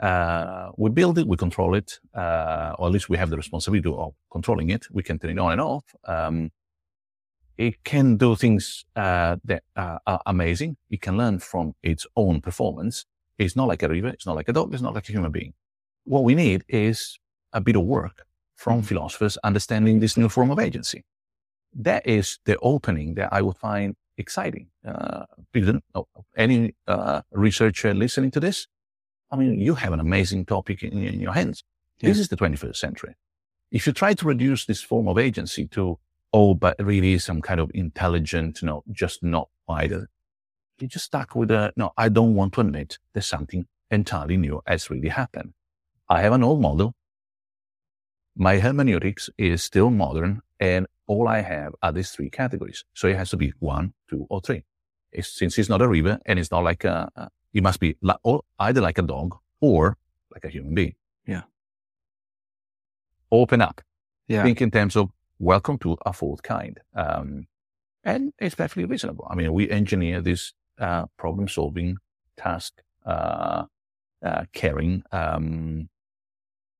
Uh, we build it, we control it, uh, or at least we have the responsibility of controlling it. We can turn it on and off. Um, it can do things uh, that are amazing. It can learn from its own performance. It's not like a river. It's not like a dog. It's not like a human being. What we need is a bit of work from philosophers understanding this new form of agency. That is the opening that I would find exciting. Uh, any uh, researcher listening to this, I mean, you have an amazing topic in, in your hands. This is the 21st century. If you try to reduce this form of agency to, oh, but really some kind of intelligent, you know, just not wider, you're just stuck with a, no, I don't want to admit there's something entirely new has really happened. I have an old model. My hermeneutics is still modern and all I have are these three categories. So it has to be one, two, or three. It's, since it's not a river and it's not like a, a it must be like, or either like a dog or like a human being.
Yeah.
Open up.
Yeah.
Think in terms of welcome to a fourth kind. Um, and it's perfectly reasonable. I mean, we engineer this uh, problem solving task, uh, uh, caring um,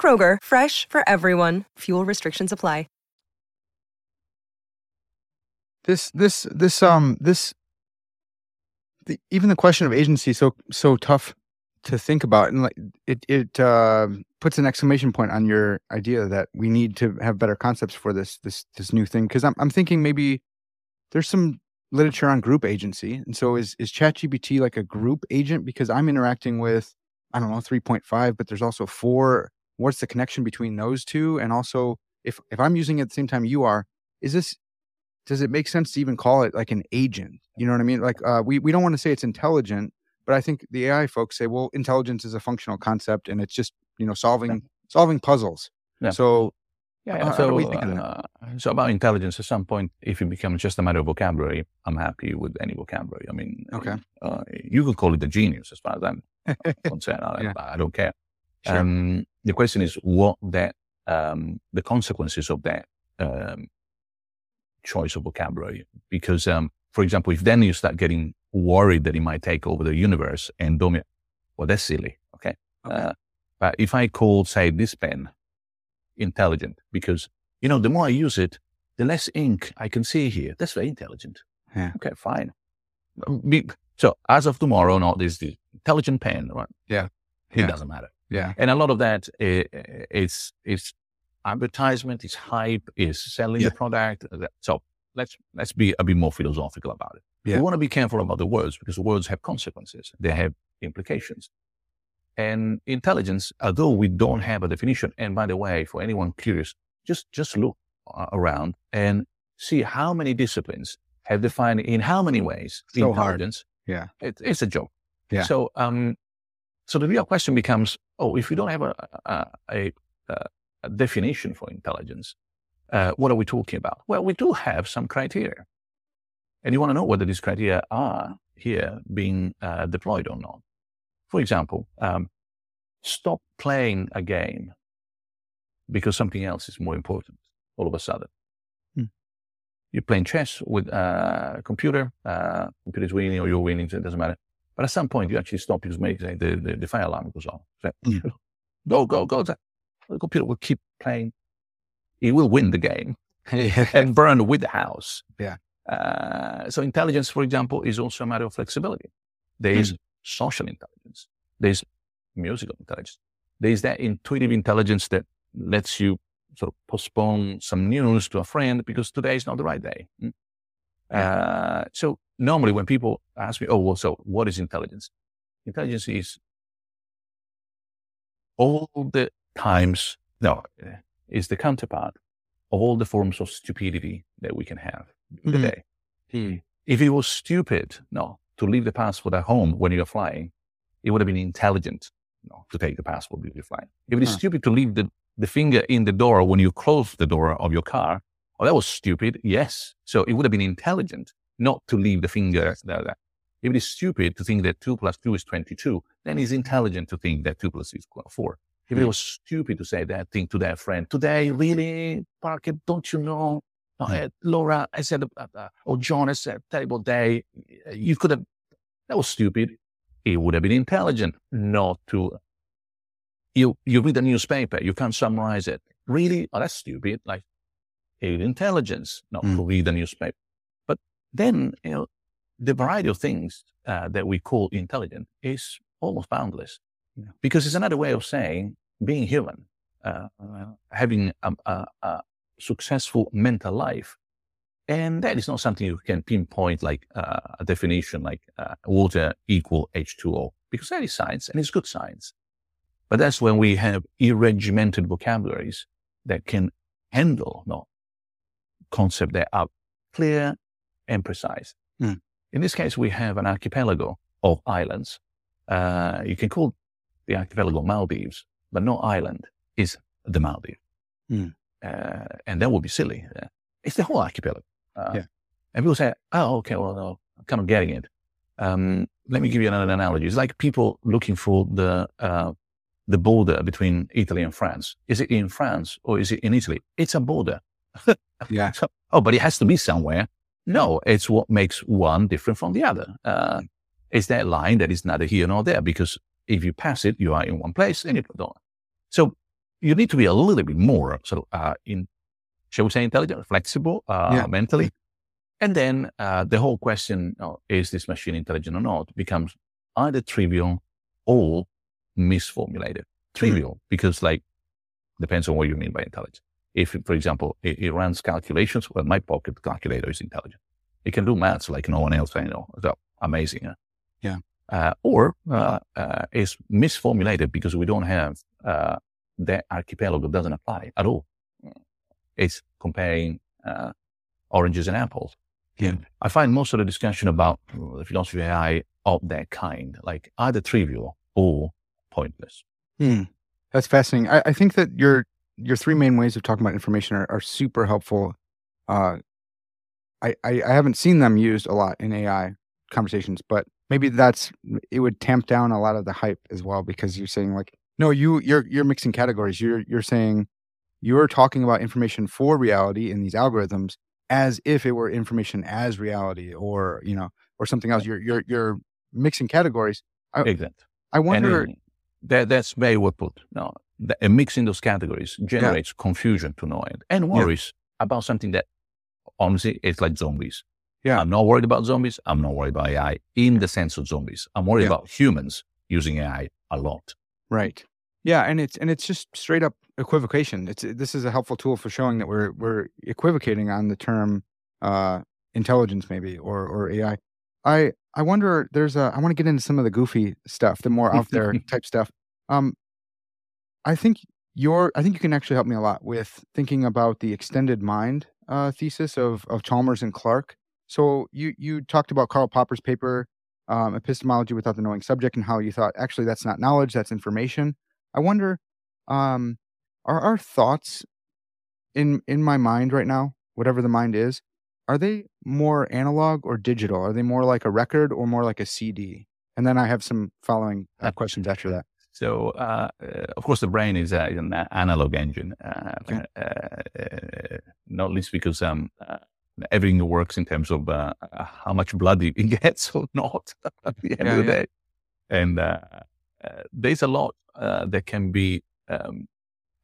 Kroger, fresh for everyone. Fuel restrictions apply.
this this this um this the, even the question of agency is so so tough to think about and like it it uh, puts an exclamation point on your idea that we need to have better concepts for this this this new thing because I'm I'm thinking maybe there's some literature on group agency and so is is ChatGPT like a group agent because I'm interacting with I don't know 3.5 but there's also 4 what's the connection between those two and also if if I'm using it at the same time you are is this does it make sense to even call it like an agent? You know what I mean? Like uh, we we don't want to say it's intelligent, but I think the AI folks say, well, intelligence is a functional concept, and it's just you know solving yeah. solving puzzles.
Yeah.
So
yeah, yeah. so uh, so about intelligence, at some point, if it becomes just a matter of vocabulary, I'm happy with any vocabulary. I mean,
okay,
uh, you could call it a genius as far as I'm concerned. I, yeah. I, don't care. Sure. Um, the question is what that um, the consequences of that um, choice of vocabulary. Because, um, for example, if then you start getting worried that it might take over the universe and dominate, well, that's silly. Okay. okay. Uh, but if I call, say, this pen intelligent, because, you know, the more I use it, the less ink I can see here. That's very intelligent.
Yeah.
Okay, fine. So as of tomorrow, no, this the intelligent pen, right?
Yeah.
It
yeah.
doesn't matter.
Yeah.
And a lot of that eh, eh, is, is advertisement, is hype, is selling yeah. the product. Uh, so let's let's be a bit more philosophical about it. Yeah. We want to be careful about the words because words have consequences. They have implications. And intelligence, although we don't have a definition, and by the way, for anyone curious, just just look uh, around and see how many disciplines have defined in how many ways
so
intelligence.
Hard.
Yeah, it, it's a joke.
Yeah.
So um, so the real question becomes: Oh, if we don't have a a, a, a definition for intelligence, uh, what are we talking about? Well, we do have some criteria. And you want to know whether these criteria are here being uh, deployed or not. For example, um, stop playing a game because something else is more important all of a sudden. Hmm. You're playing chess with uh, a computer, uh, computer's winning or you're winning, so it doesn't matter. But at some point, you actually stop because maybe the, the, the fire alarm goes off. So, hmm. go, go, go. The computer will keep playing. He will win the game and burn with the house.
Yeah.
Uh, so intelligence, for example, is also a matter of flexibility. There is mm. social intelligence. There's musical intelligence. There's that intuitive intelligence that lets you sort of postpone some news to a friend because today is not the right day. Mm. Uh, so normally when people ask me, oh, well, so what is intelligence? Intelligence is all the times, no, is the counterpart of all the forms of stupidity that we can have mm-hmm. today.
Mm.
If it was stupid, no, to leave the passport at home when you're flying, it would have been intelligent no, to take the passport when you're flying. If it is huh. stupid to leave the, the finger in the door when you close the door of your car, oh, that was stupid. Yes. So it would have been intelligent not to leave the finger there. If it is stupid to think that 2 plus 2 is 22, then it's intelligent to think that 2 plus 2 is 4. If it was stupid to say that thing to their friend today, really, Parker, don't you know? Uh, Laura, I said, uh, uh, oh, John, I said, terrible day. You could have, that was stupid. It would have been intelligent not to. You, you read the newspaper, you can't summarize it. Really? Oh, that's stupid. Like, it's intelligence not mm. to read the newspaper. Then, you know, the variety of things uh, that we call intelligent is almost boundless. Because it's another way of saying being human, uh, uh, having a, a, a, successful mental life. And that is not something you can pinpoint like uh, a definition like uh, water equal H2O, because that is science and it's good science. But that's when we have irregimented vocabularies that can handle no, concepts that are clear and precise.
Mm.
In this case, we have an archipelago of islands. Uh, you can call the archipelago Maldives, but no island is the Maldives.
Mm.
uh, and that would be silly. Uh, it's the whole archipelago. Uh,
Yeah.
And people say, oh, okay, well, no, I'm kind of getting it. Um, let me give you another analogy. It's like people looking for the, uh, the border between Italy and France. Is it in France or is it in Italy? It's a border.
Yeah.
So, oh, but it has to be somewhere. No, it's what makes one different from the other. Uh, it's that line that is neither here nor there because if you pass it, you are in one place and you don't. So you need to be a little bit more sort of, uh, in, shall we say, intelligent, flexible, uh,
Yeah.
mentally. And then, uh, the whole question, oh, is this machine intelligent or not becomes either trivial or misformulated. Trivial because like, depends on what you mean by intelligence. If, for example, it, it runs calculations, well, my pocket calculator is intelligent. It can do maths like no one else I know. So amazing. Huh?
Yeah.
Uh, or uh, uh, is misformulated because we don't have uh, that archipelago doesn't apply at all. It's comparing uh, oranges and apples.
Yeah.
I find most of the discussion about uh, the philosophy of AI of that kind, like either trivial or pointless.
Hmm. That's fascinating. I, I think that your your three main ways of talking about information are, are super helpful. Uh, I, I I haven't seen them used a lot in AI conversations, but maybe that's it would tamp down a lot of the hype as well because you're saying like no, you you're you're mixing categories. You're you're saying you're talking about information for reality in these algorithms as if it were information as reality or you know or something else. You're you're you're mixing categories. I-
Exactly.
I wonder.
And, that, that's very well put. No, the, a mix in those categories generates confusion to no end and worries about something that honestly it's like zombies.
Yeah.
I'm not worried about zombies. I'm not worried about AI in the sense of zombies. I'm worried
Yeah.
about humans using AI a lot.
Right. Yeah, and it's and it's just straight up equivocation. It's this is a helpful tool for showing that we're we're equivocating on the term uh intelligence maybe or or AI. I I wonder there's a I want to get into some of the goofy stuff, the more out there type stuff. Um I think your I think you can actually help me a lot with thinking about the extended mind uh thesis of of Chalmers and Clark. So you you talked about Karl Popper's paper um, epistemology without the knowing subject and how you thought actually that's not knowledge that's information. I wonder um, are our thoughts in in my mind right now whatever the mind is are they more analog or digital? Are they more like a record or more like a cd and then i have some following uh, questions after that
So, uh, uh, of course, the brain is, uh, an analog engine, uh,
Okay.
uh, uh, not least because um, uh, everything works in terms of how much blood it gets or not at the end
Yeah,
of the
yeah.
day. And uh, uh, there's a lot uh, that can be um,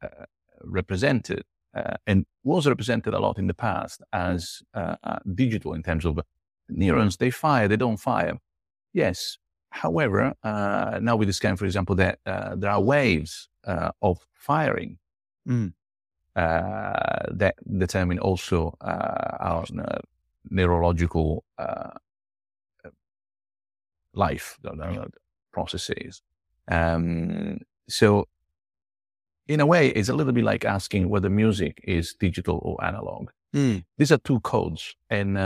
uh, represented uh, and was represented a lot in the past as uh, uh, digital in terms of neurons. They fire, they don't fire. Yes. However, uh, now we discover, for example, that uh, there are waves uh, of firing
Mm.
uh, that determine also uh, our uh, neurological uh, life processes. Um, so, in a way, it's a little bit like asking whether music is digital or analog.
Mm.
These are two codes, and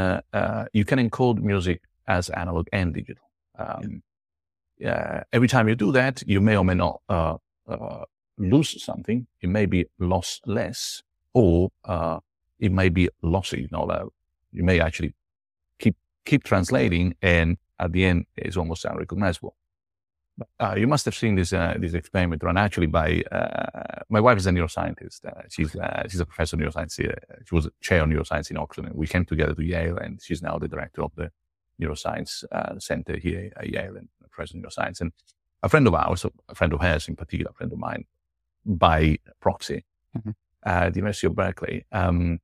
you can encode music as analog and digital. Um, uh, every time you do that, you may or may not uh, uh, lose something. It may be lossless, or uh, it may be lossy. You know, you may actually keep keep translating, and at the end, it's almost unrecognizable. Uh, you must have seen this uh, this experiment run actually by my wife is a neuroscientist. She's she's a professor of neuroscience. She was a chair of neuroscience in Oxford. And we came together to Yale, and she's now the director of the neuroscience center here at Yale and professor of science. And a friend of ours, a friend of hers in particular, a friend of mine, by proxy,
Mhm.
uh, at the University of Berkeley, um,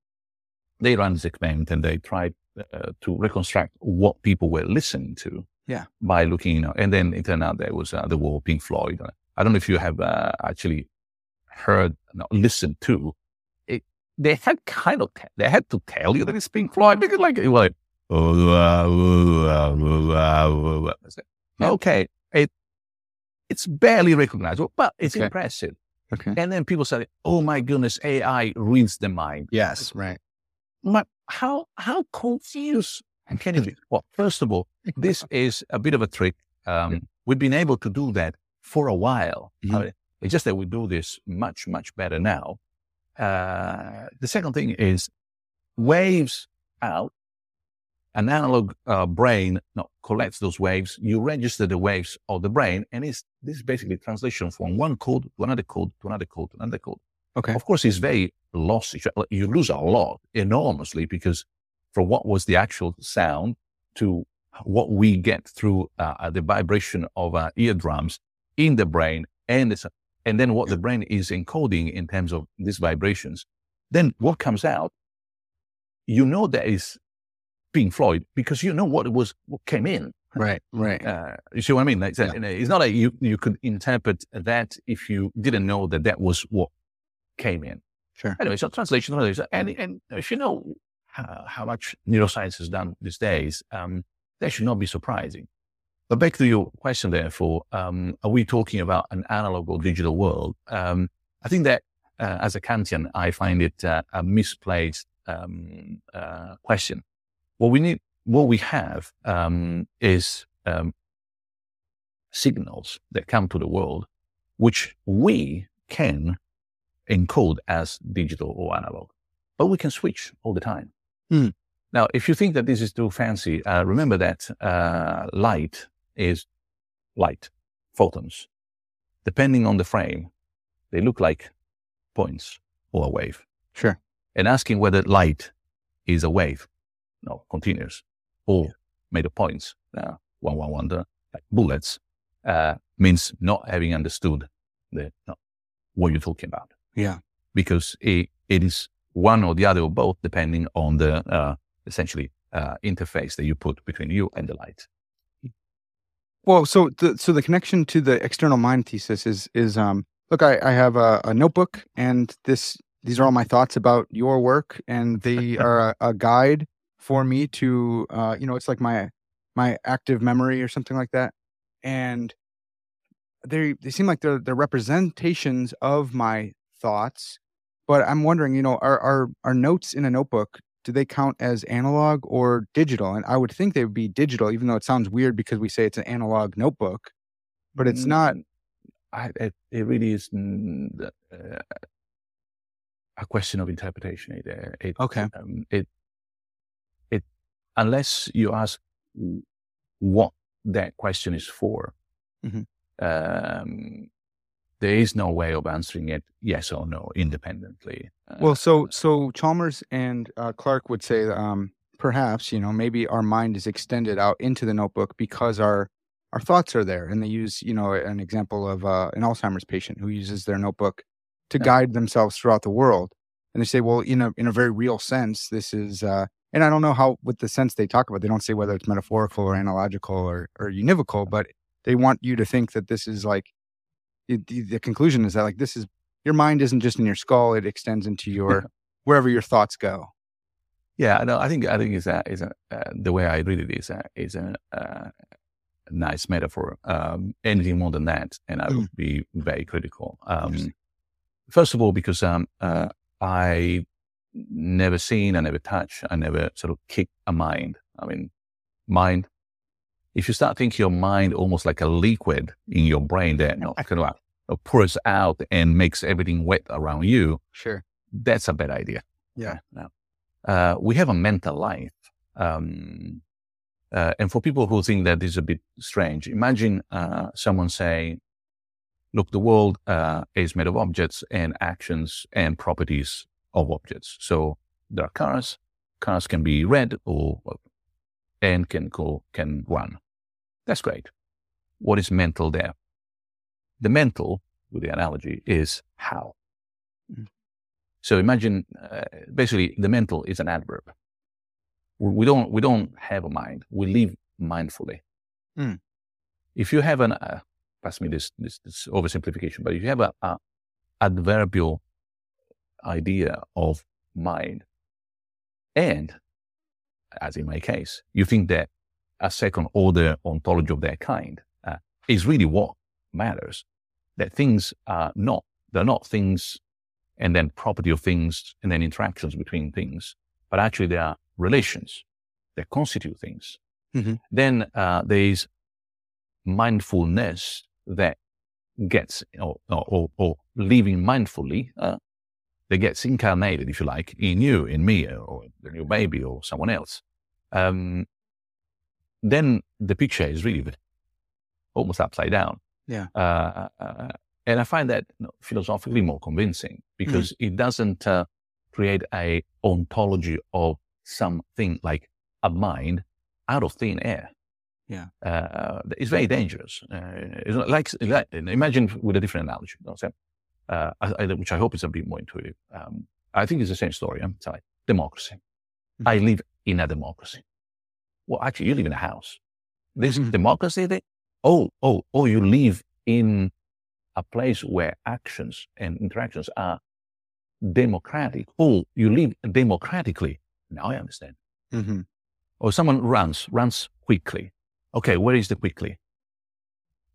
they ran this experiment and they tried uh, to reconstruct what people were listening to
Yeah.
by looking, you know, and then it turned out there was uh, the Wall Pink Floyd. I don't know if you have uh, actually heard, no, listened to it. They had kind of, te- they had to tell you that it's Pink Floyd because like, it was like, I
Yeah.
okay, it, it's barely recognizable, but it's
Okay.
impressive.
okay
And then people say, oh my goodness, AI reads the mind.
yes right
But how how confused can it be? Well, first of all, this is a bit of a trick. Um, We've been able to do that for a while.
Mhm.
Uh, it's just that we do this much much better now. uh, the second thing is waves out. An analog uh, brain no, collects those waves. You register the waves of the brain, and it's this is basically translation from one code to another code to another code to another code.
Okay.
Of course, it's very lossy. You lose a lot enormously because from what was the actual sound to what we get through uh, the vibration of our eardrums in the brain and the, and then what the brain is encoding in terms of these vibrations. Then what comes out, you know that is Pink Floyd because you know what it was, what came in.
Right, right.
Uh, you see what I mean? Like, yeah. It's not like you, you could interpret that if you didn't know that that was what came in.
Sure.
Anyway, so translation, and, and if you know how, how much neuroscience has done these days, um, that should not be surprising. But back to your question, therefore, um, are we talking about an analog or digital world? Um, I think that uh, as a Kantian, I find it uh, a misplaced um, uh, question. What we need, what we have um, is um, signals that come to the world, which we can encode as digital or analog, but we can switch all the time.
Hmm.
Now, if you think that this is too fancy, uh, remember that uh, light is light, photons. Depending on the frame, they look like points or a wave.
Sure.
And asking whether light is a wave, no, continuous, or made of points, uh, one, one, one, like bullets, uh, means not having understood the, no, what you're talking about.
Yeah.
Because it, it is one or the other or both, depending on the uh, essentially uh, interface that you put between you and the light.
Well, so the so the connection to the external mind thesis is is um look, I, I have a, a notebook and this these are all my thoughts about your work and they are a, a guide for me to uh you know it's like my my active memory or something like that and they they seem like they're they're representations of my thoughts but i'm wondering you know are are are notes in a notebook do they count as analog or digital? And I would think they would be digital, even though it sounds weird because we say it's an analog notebook, but it's not.
Mm, I, it, it really is uh, a question of interpretation. It, uh, it
okay.
Um, it unless you ask what that question is for,
mm-hmm.
um, there is no way of answering it yes or no independently.
Uh, well, so so Chalmers and uh, Clark would say um, perhaps you know maybe our mind is extended out into the notebook because our our thoughts are there, and they use you know an example of uh, an Alzheimer's patient who uses their notebook to yeah. guide themselves throughout the world, and they say, well, in a in a very real sense, this is. Uh, and I don't know how, with the sense they talk about, they don't say whether it's metaphorical or analogical or, or univocal, but they want you to think that this is like the, the conclusion is that like this is your mind isn't just in your skull; it extends into your wherever your thoughts go.
Yeah, no, I think I think is a, is uh, the way I read it is a, is a, uh, nice metaphor. Um, anything more than that, and I would mm. be very critical. Um, first of all, because um, uh, I never seen, I never touch, I never sort of kick a mind. I mean, mind if you start thinking your mind almost like a liquid in your brain that you know, kind of uh, pours out and makes everything wet around you,
sure,
that's a bad idea.
Yeah.
Uh, we have a mental life. Um, uh, and for people who think that this is a bit strange, imagine uh, someone saying, look, the world uh, is made of objects and actions and properties of objects. So there are cars. Cars can be red or and can go can run. That's great. What is mental there? The mental, with the analogy, is how. Mm. So imagine, uh, basically, the mental is an adverb. We don't, we don't have a mind. We live mindfully.
Mm.
If you have an, uh, pass me this, this, this, oversimplification, but if you have a, a adverbial idea of mind, and as in my case, you think that a second order ontology of that kind uh, is really what matters. That things are not, they're not things and then property of things and then interactions between things, but actually they are relations that constitute things.
Mm-hmm.
Then uh, there is mindfulness that gets or, or, or living mindfully uh, that gets incarnated, if you like, in you, in me, or the new baby, or someone else, um, then the picture is really almost upside down.
Yeah.
Uh, uh, and I find that you know, philosophically more convincing because mm-hmm. it doesn't uh, create a ontology of something like a mind out of thin air.
Yeah.
Uh, it's very dangerous. Uh, it's like, like, imagine with a different analogy, you know uh, I, which I hope is a bit more intuitive. Um, I think it's the same story. I'm sorry. Democracy. Mm-hmm. I live in a democracy. Well, actually, you live in a house. This mm-hmm. democracy thing. Oh, oh, oh, you live in a place where actions and interactions are democratic. Oh, you live democratically. Now I understand.
Mm-hmm.
Or someone runs, runs quickly. Okay, where is the quickly?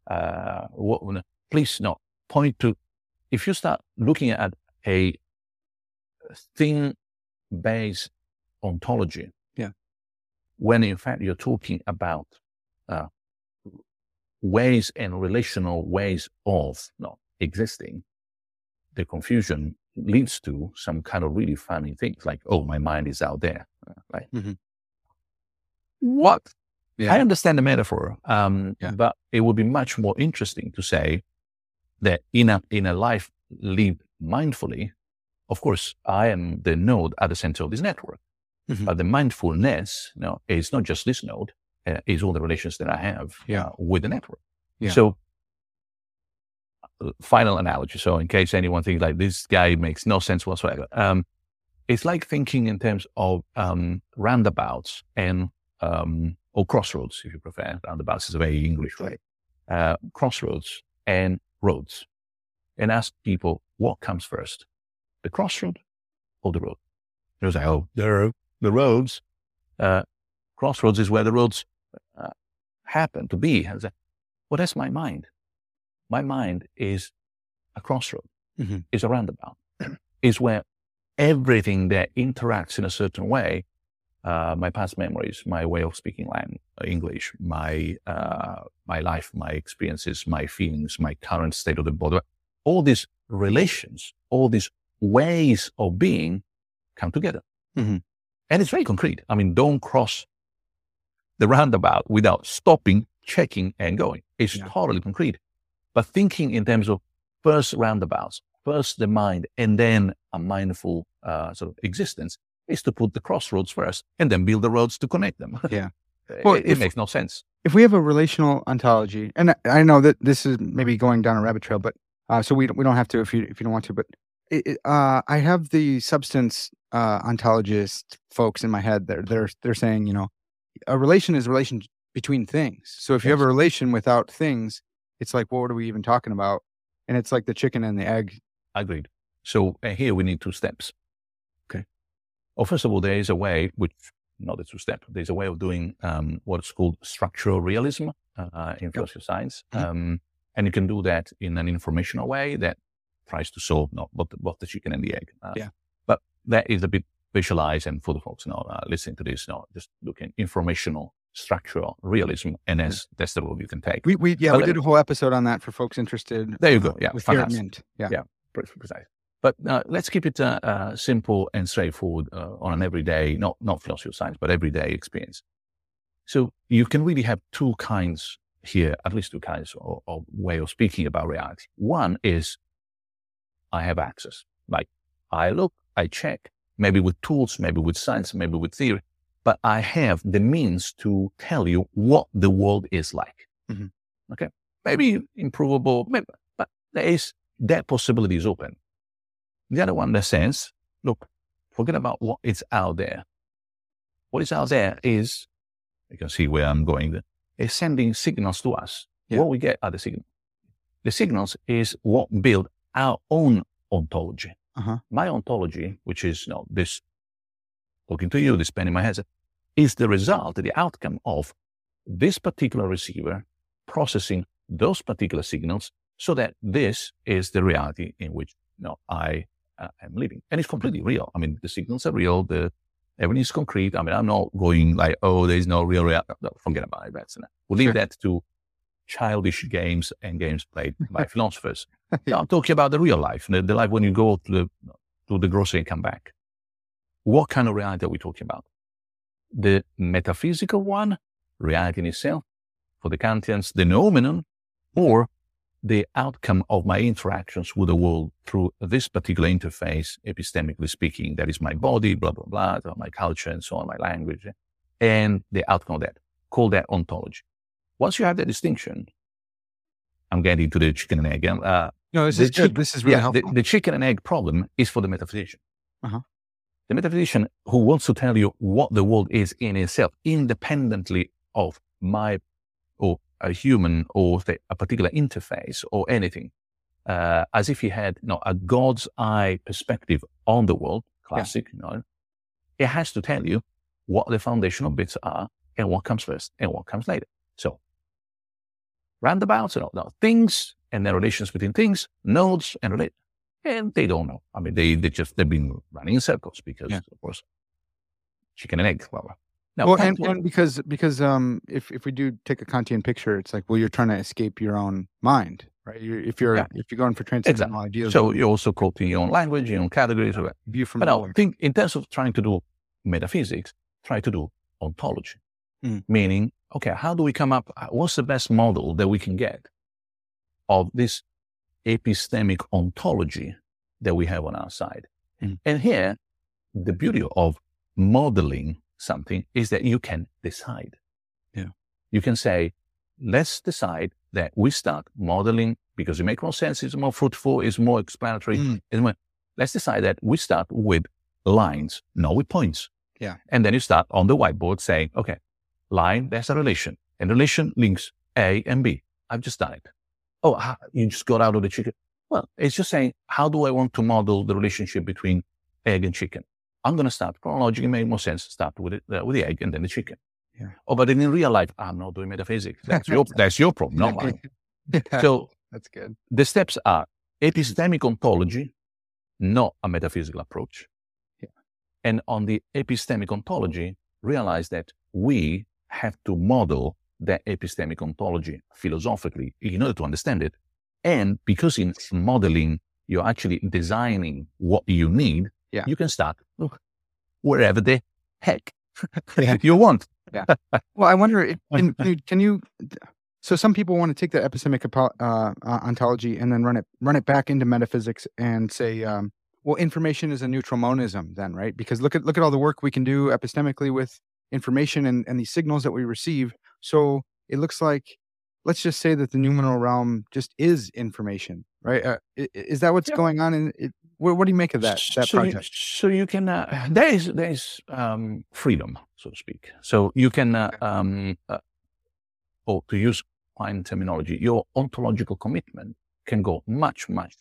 Uh, what, please, no, point to, if you start looking at a thing based ontology,
yeah.
when in fact you're talking about uh, ways and relational ways of not existing, the confusion leads to some kind of really funny things like, oh, my mind is out there. Right?
Mm-hmm.
What? Yeah. I understand the metaphor, um, yeah. but it would be much more interesting to say that in a, in a life lived mindfully, of course, I am the node at the center of this network. Mm-hmm. But the mindfulness, you know, is not just this node uh, is all the relations that I have
yeah.
uh, with the network.
Yeah.
So, uh, final analogy. So, in case anyone thinks like this guy makes no sense whatsoever, um, it's like thinking in terms of um, roundabouts and um, or crossroads, if you prefer. Roundabouts is a very English way. Uh, crossroads and roads, and ask people what comes first, the crossroad or the road. They say, "Oh, the the roads." Uh, crossroads is where the roads uh, happen to be. Say, well, that's my mind. My mind is a crossroad,
mm-hmm.
is a roundabout, is where everything that interacts in a certain way, uh, my past memories, my way of speaking language, English, my, uh, my life, my experiences, my feelings, my current state of the body, all these relations, all these ways of being come together.
Mm-hmm.
And it's very concrete. I mean, don't cross the roundabout without stopping, checking, and going. It's yeah. totally concrete. But thinking in terms of first roundabouts, first the mind, and then a mindful uh, sort of existence is to put the crossroads first and then build the roads to connect them.
Yeah.
well, it, it makes no sense.
If we have a relational ontology, and I know that this is maybe going down a rabbit trail, but uh, so we we don't have to if you if you don't want to, but it, uh, I have the substance uh, ontologist folks in my head. They're they're they're saying you know a relation is a relation between things. So if you have a relation without things, it's like, well, what are we even talking about? And it's like the chicken and the egg.
Agreed. So uh, here we need two steps. Well, first of all, there is a way, which not the two step, there's a way of doing um, what's called structural realism uh, in philosophy science. Mm-hmm. Um, and you can do that in an informational way that tries to solve not both, both the chicken and the egg.
Uh, yeah.
But that is a bit visualize and for the folks know, uh, listening to this, know, just looking informational structural realism, and that's that's the road you can take.
We, we yeah, but we did a whole episode on that for folks interested.
There you go. Yeah,
with Mint. Yeah,
yeah, precise. But uh, let's keep it uh, uh, simple and straightforward uh, on an everyday, not not philosophy of science, but everyday experience. So you can really have two kinds here, at least two kinds of, of way of speaking about reality. One is I have access, like I look, I check, maybe with tools, maybe with science, maybe with theory, but I have the means to tell you what the world is like.
Mm-hmm.
Okay. Maybe improvable, maybe, but there is that possibility is open. The other one, that says, look, forget about what is out there. What is out there is, you can see where I'm going, is sending signals to us. Yeah. What we get are the signals. The signals is what build our own ontology.
Uh-huh.
My ontology, which is you know, this talking to you, this pen in my head, is the result, the outcome of this particular receiver processing those particular signals so that this is the reality in which you know, I am living. And it's completely real. I mean, the signals are real. The everything is concrete. I mean, I'm not going like, oh, there is no real reality. No, forget about it. That's enough. We'll leave sure. that to childish games and games played by philosophers. yeah. I'm talking about the real life, the, the, life when you go to the to the grocery and come back. What kind of reality are we talking about? The metaphysical one, reality in itself, for the Kantians, the noumenon, or the outcome of my interactions with the world through this particular interface, epistemically speaking, that is my body, blah, blah, blah, my culture and so on, my language, and the outcome of that. Call that ontology. Once you have that distinction, I'm getting to the chicken and egg. Uh,
no, this is good. This is really
yeah,
helpful.
The, the chicken and egg problem is for the metaphysician.
Uh-huh.
The metaphysician who wants to tell you what the world is in itself, independently of my a human or a particular interface or anything, uh, as if he had you know, a God's eye perspective on the world, classic, you know, it has to tell you what the foundational bits are and what comes first and what comes later. So, roundabouts and all no, things and their relations between things, nodes and relate. And they don't know. I mean, they, they just, they've been running in circles because,
Yeah.
of course, chicken and egg. Well, no,
well, and, and because because um if if we do take a Kantian picture, it's like well you're trying to escape your own mind, right? You're, if you're
Yeah.
if you're going for transcendental
Exactly.
ideas,
So you're also quoting your own language, your own categories. or-
view from
But now, think in terms of trying to do metaphysics, try to do ontology.
Mm.
Meaning, okay, how do we come up? uh, What's the best model that we can get of this epistemic ontology that we have on our side?
Mm.
And here, the beauty of modeling something is that you can decide.
Yeah.
You can say, let's decide that we start modeling because it makes more sense, it's more fruitful, it's more explanatory.
Mm.
it's more- let's decide that we start with lines, not with points.
Yeah.
And then you start on the whiteboard saying, okay, line, there's a relation. And relation links A and B. I've just done it. Oh, ah, you just got out of the chicken. Well, it's just saying, how do I want to model the relationship between egg and chicken? I'm going to start chronologically, make more sense. Start with it, uh, with the egg and then the chicken.
Yeah.
Oh, but in real life, I'm not doing metaphysics. That's your, that's your problem, not mine.
Yeah,
So
that's good.
the steps are epistemic ontology, not a metaphysical approach.
Yeah.
And on the epistemic ontology, realize that we have to model that epistemic ontology philosophically in order to understand it. And because in modeling, you're actually designing what you need,
Yeah.
you can start wherever the heck
Yeah.
you want. Yeah.
Well, I wonder if can, can you, so some people want to take the epistemic uh, uh, ontology and then run it run it back into metaphysics and say um, well information is a neutral monism then right because look at look at all the work we can do epistemically with information and, and these signals that we receive so it looks like let's just say that the noumenal realm just is information right uh, i- i- is that what's
Yeah.
going on in it what, what do you make of that that
so You, so you can, uh, there is, there is um, freedom, so to speak. So you can, uh, um, uh, or to use Quine terminology, your ontological commitment can go much, much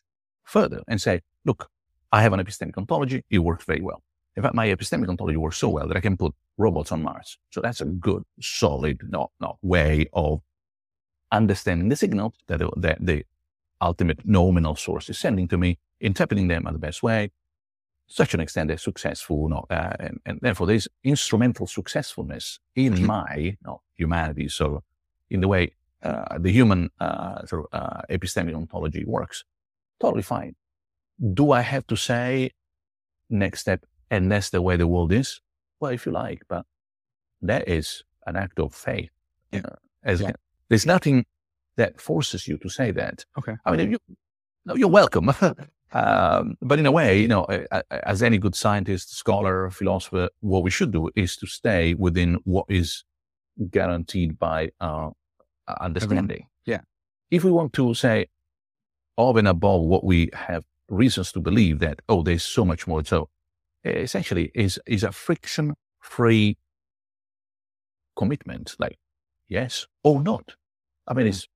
further and say, look, I have an epistemic ontology. It works very well. In fact, my epistemic ontology works so well that I can put robots on Mars. So that's a good, solid, not, not way of understanding the signal that, the- that the ultimate noumenal source is sending to me, interpreting them in the best way, such an extent they're successful, know, uh, and, and therefore there's instrumental successfulness in my you humanity. So in the way uh, the human uh, sort of, uh, epistemic ontology works, totally fine. Do I have to say next step, and that's the way the world is? Well, if you like, but that is an act of faith.
Yeah.
Uh, as
Yeah.
there's nothing that forces you to say that.
Okay.
I mean, if you, no, you're welcome. um, but in a way, you know, a- a- as any good scientist, scholar, philosopher, what we should do is to stay within what is guaranteed by our understanding.
Yeah.
If we want to say over and above what we have reasons to believe that, oh, there's so much more. So essentially is, is a friction free commitment. Like, yes or not. I mean, it's,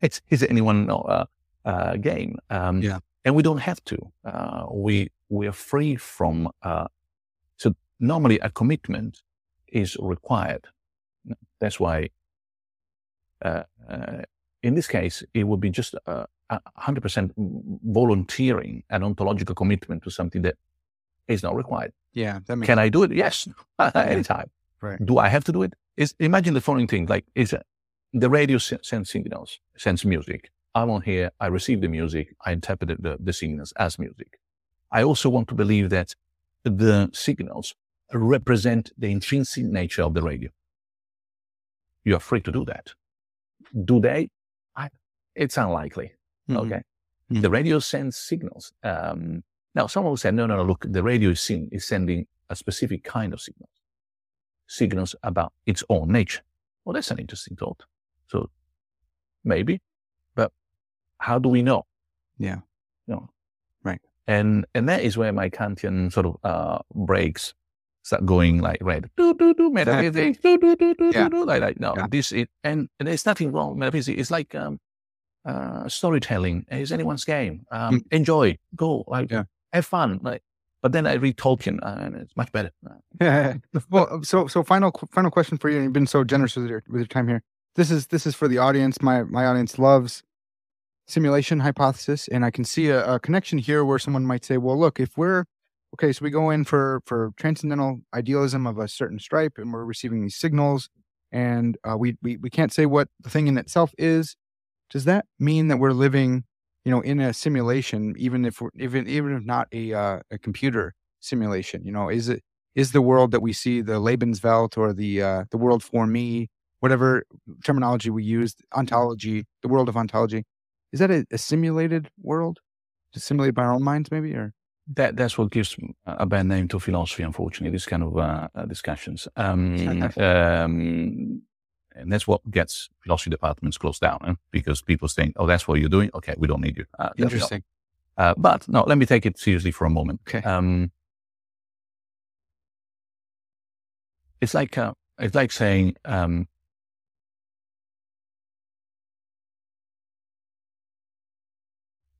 it's, is it anyone uh, uh, game? Um,
Yeah.
And we don't have to. Uh, we, we are free from, uh, so normally a commitment is required. That's why, uh, uh, in this case, it would be just uh, a hundred percent volunteering an ontological commitment to something that is not required.
yeah that makes
Can I do it? Yes, anytime.
right
Do I have to do it? Is imagine the following thing: like, is the radio se- sends signals, sends music. I'm on here. I receive the music. I interpret the, the signals as music. I also want to believe that the signals represent the intrinsic nature of the radio. You are free to do that. Do they? I, it's unlikely.
Mhm.
Okay.
Mhm.
The radio sends signals. Um, now, someone will say, no, no, no, look, the radio is, sen- is sending a specific kind of signals, signals about its own nature. Well, that's an interesting thought. So maybe, how do we know?
Yeah.
No.
Right.
And, and that is where my Kantian sort of, uh, breaks start going like red. Do, do, do, metaphysics. do, do, do, do,
Yeah.
do, do, like, like, no,
Yeah.
this, it, and, and there's nothing wrong with metaphysics. It's like, um, uh, storytelling is anyone's game. Um, enjoy, go, like,
Mm. Yeah.
have fun. Like, but then I read Tolkien uh, and it's much better. Yeah.
well, so so final final question for you. You've been so generous with your with your time here. This is this is for the audience. My my audience loves simulation hypothesis, and I can see a, a connection here where someone might say, "Well, look, if we're okay, so we go in for for transcendental idealism of a certain stripe, and we're receiving these signals, and uh, we we we can't say what the thing in itself is. Does that mean that we're living, you know, in a simulation, even if we're even even if not a uh, a computer simulation? You know, is it is the world that we see the Lebenswelt or the uh, the world for me, whatever terminology we use, ontology, the world of ontology, is that a, a simulated world, just simulated by our own minds, maybe? Or
That that's what gives a bad name to philosophy. Unfortunately, this kind of uh, uh, discussions, um, um, and that's what gets philosophy departments closed down eh? because people think, "Oh, that's what you're doing. Okay, we don't need you." Uh,
interesting?
Uh, but no, let me take it seriously for a moment.
Okay.
Um, it's like uh, it's like saying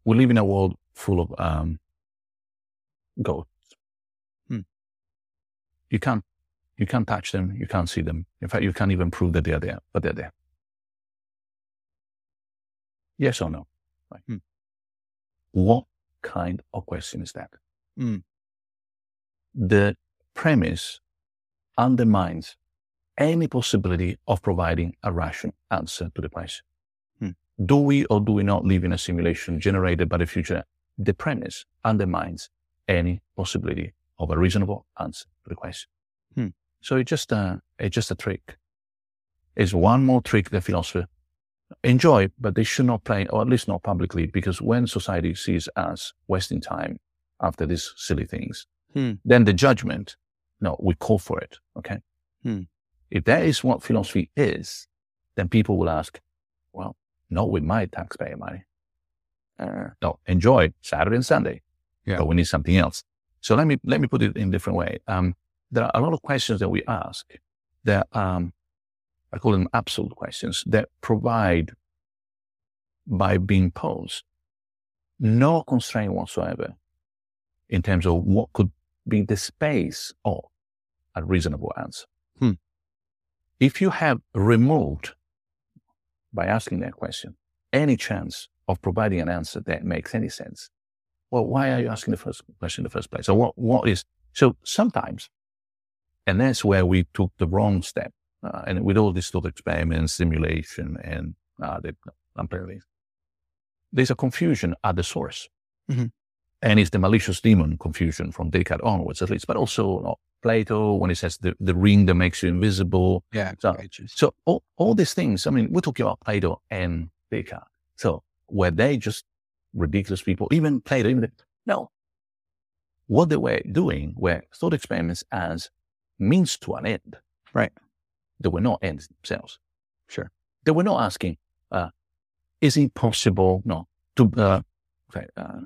we live in a world full of um, ghosts.
Hmm.
You can't you can't touch them. You can't see them. In fact, you can't even prove that they're there, but they're there. Yes or no? Right.
Hmm.
What kind of question is that?
Hmm.
The premise undermines any possibility of providing a rational answer to the question. Do we or do we not live in a simulation generated by the future? The premise undermines any possibility of a reasonable answer to the question.
Hmm.
So it's just a, it's just a trick. It's one more trick that philosophers enjoy, but they should not play, or at least not publicly, because when society sees us wasting time after these silly things,
Hmm.
then the judgment, no, we call for it. Okay.
Hmm.
If that is what philosophy is, then people will ask, not with my taxpayer money. Uh, no, enjoy Saturday and Sunday,
Yeah.
but we need something else. So let me, let me put it in a different way. Um, there are a lot of questions that we ask that, um, I call them absolute questions that provide by being posed no constraint whatsoever in terms of what could be the space of a reasonable answer.
Hmm.
If you have removed by asking that question any chance of providing an answer that makes any sense, well, why are you asking the first question in the first place? So what, what is, so sometimes, and that's where we took the wrong step. Uh, and with all these thought experiments, simulation, and uh, the apparently, there's a confusion at the source.
Mhm.
And it's the malicious demon confusion from Descartes onwards, at least, but also know, Plato when he says the, the ring that makes you invisible.
Yeah.
So- So all, all these things, I mean, we're talking about Plato and Descartes. So were they just ridiculous people? Even Plato, even the, no. What they were doing were thought experiments as means to an end.
Right.
They were not ends themselves.
Sure.
They were not asking, uh, is it possible, no, to, uh, uh,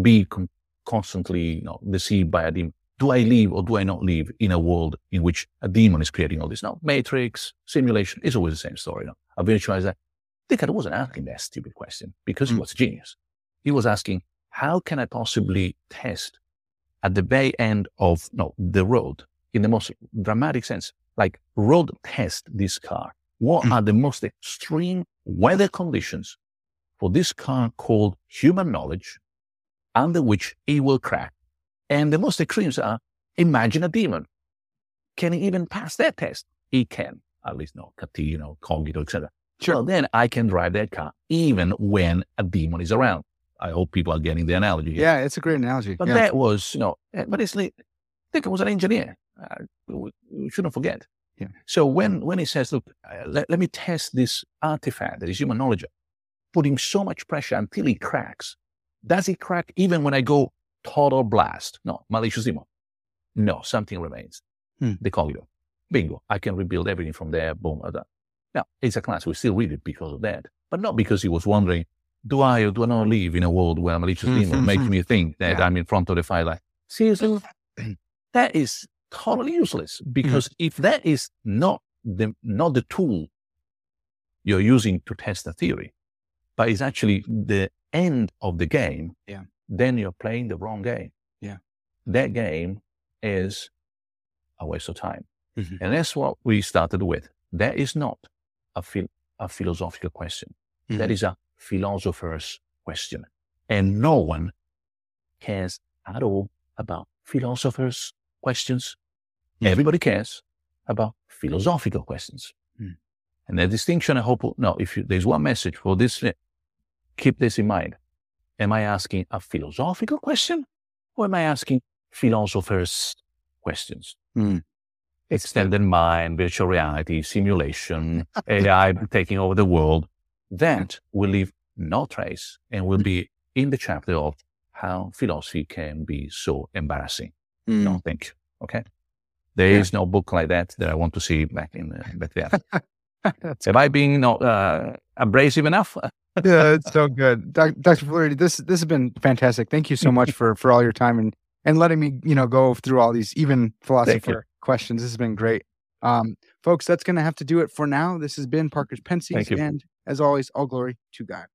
be con- constantly, you know, deceived by a demon? Do I live or do I not live in a world in which a demon is creating all this? No, matrix, simulation it's always the same story. No? A virtualizer. Descartes wasn't asking that stupid question because he
Mm.
was a genius. He was asking, how can I possibly test at the very end of no, the road in the most dramatic sense, like road test this car? What
Mm.
are the most extreme weather conditions for this car called human knowledge under which it will crack? And the most extremes are imagine a demon. Can he even pass that test? He can, at least no, Catino, Cogito, etc.
Sure.
Well, then I can drive that car even when a demon is around. I hope people are getting the analogy. here.
Yeah, it's a great analogy.
But
yeah.
that was, you know, eh, but it's like, Dickens was an engineer. Uh, we, we shouldn't forget.
Yeah.
So when, when he says, look, uh, let, let me test this artifact that is human knowledge, putting so much pressure until it cracks. Does it crack even when I go total blast? No, malicious emo. No, something remains.
Hmm.
They call you. Bingo. I can rebuild everything from there. Boom. done. Now, it's a class. We still read it because of that, but not because he was wondering, do I or do I not live in a world where malicious hmm, emo hmm, makes hmm. me think that
Yeah.
I'm in front of the fire? Like, seriously? that is totally useless because if that is not the, not the tool you're using to test a theory, but it's actually the end of the game,
Yeah.
Then you're playing the wrong game.
Yeah.
That game is a waste of time.
Mhm.
And that's what we started with. That is not a, phil- a philosophical question. That
Mhm.
is a philosopher's question. And no one cares at all about philosophers' questions.
Mhm.
Everybody cares about philosophical questions.
Mm.
And the distinction, I hope, no, if you, there's one message for this, keep this in mind. Am I asking a philosophical question or am I asking philosophers' questions?
Mm.
Extended mind, virtual reality, simulation, AI taking over the world. That will leave no trace and will be in the chapter of how philosophy can be so embarrassing.
Mm.
No, thank you. Okay. There is no book like that that I want to see back in uh, back there. Am I being not uh, abrasive enough?
Yeah, it's so good, Doc- Dr. Floridi. This this has been fantastic. Thank you so much for for all your time and and letting me you know go through all these even philosopher questions. This has been great, um, folks. That's going to have to do it for now. This has been Parker's
Pensées,
and as always, all glory to God.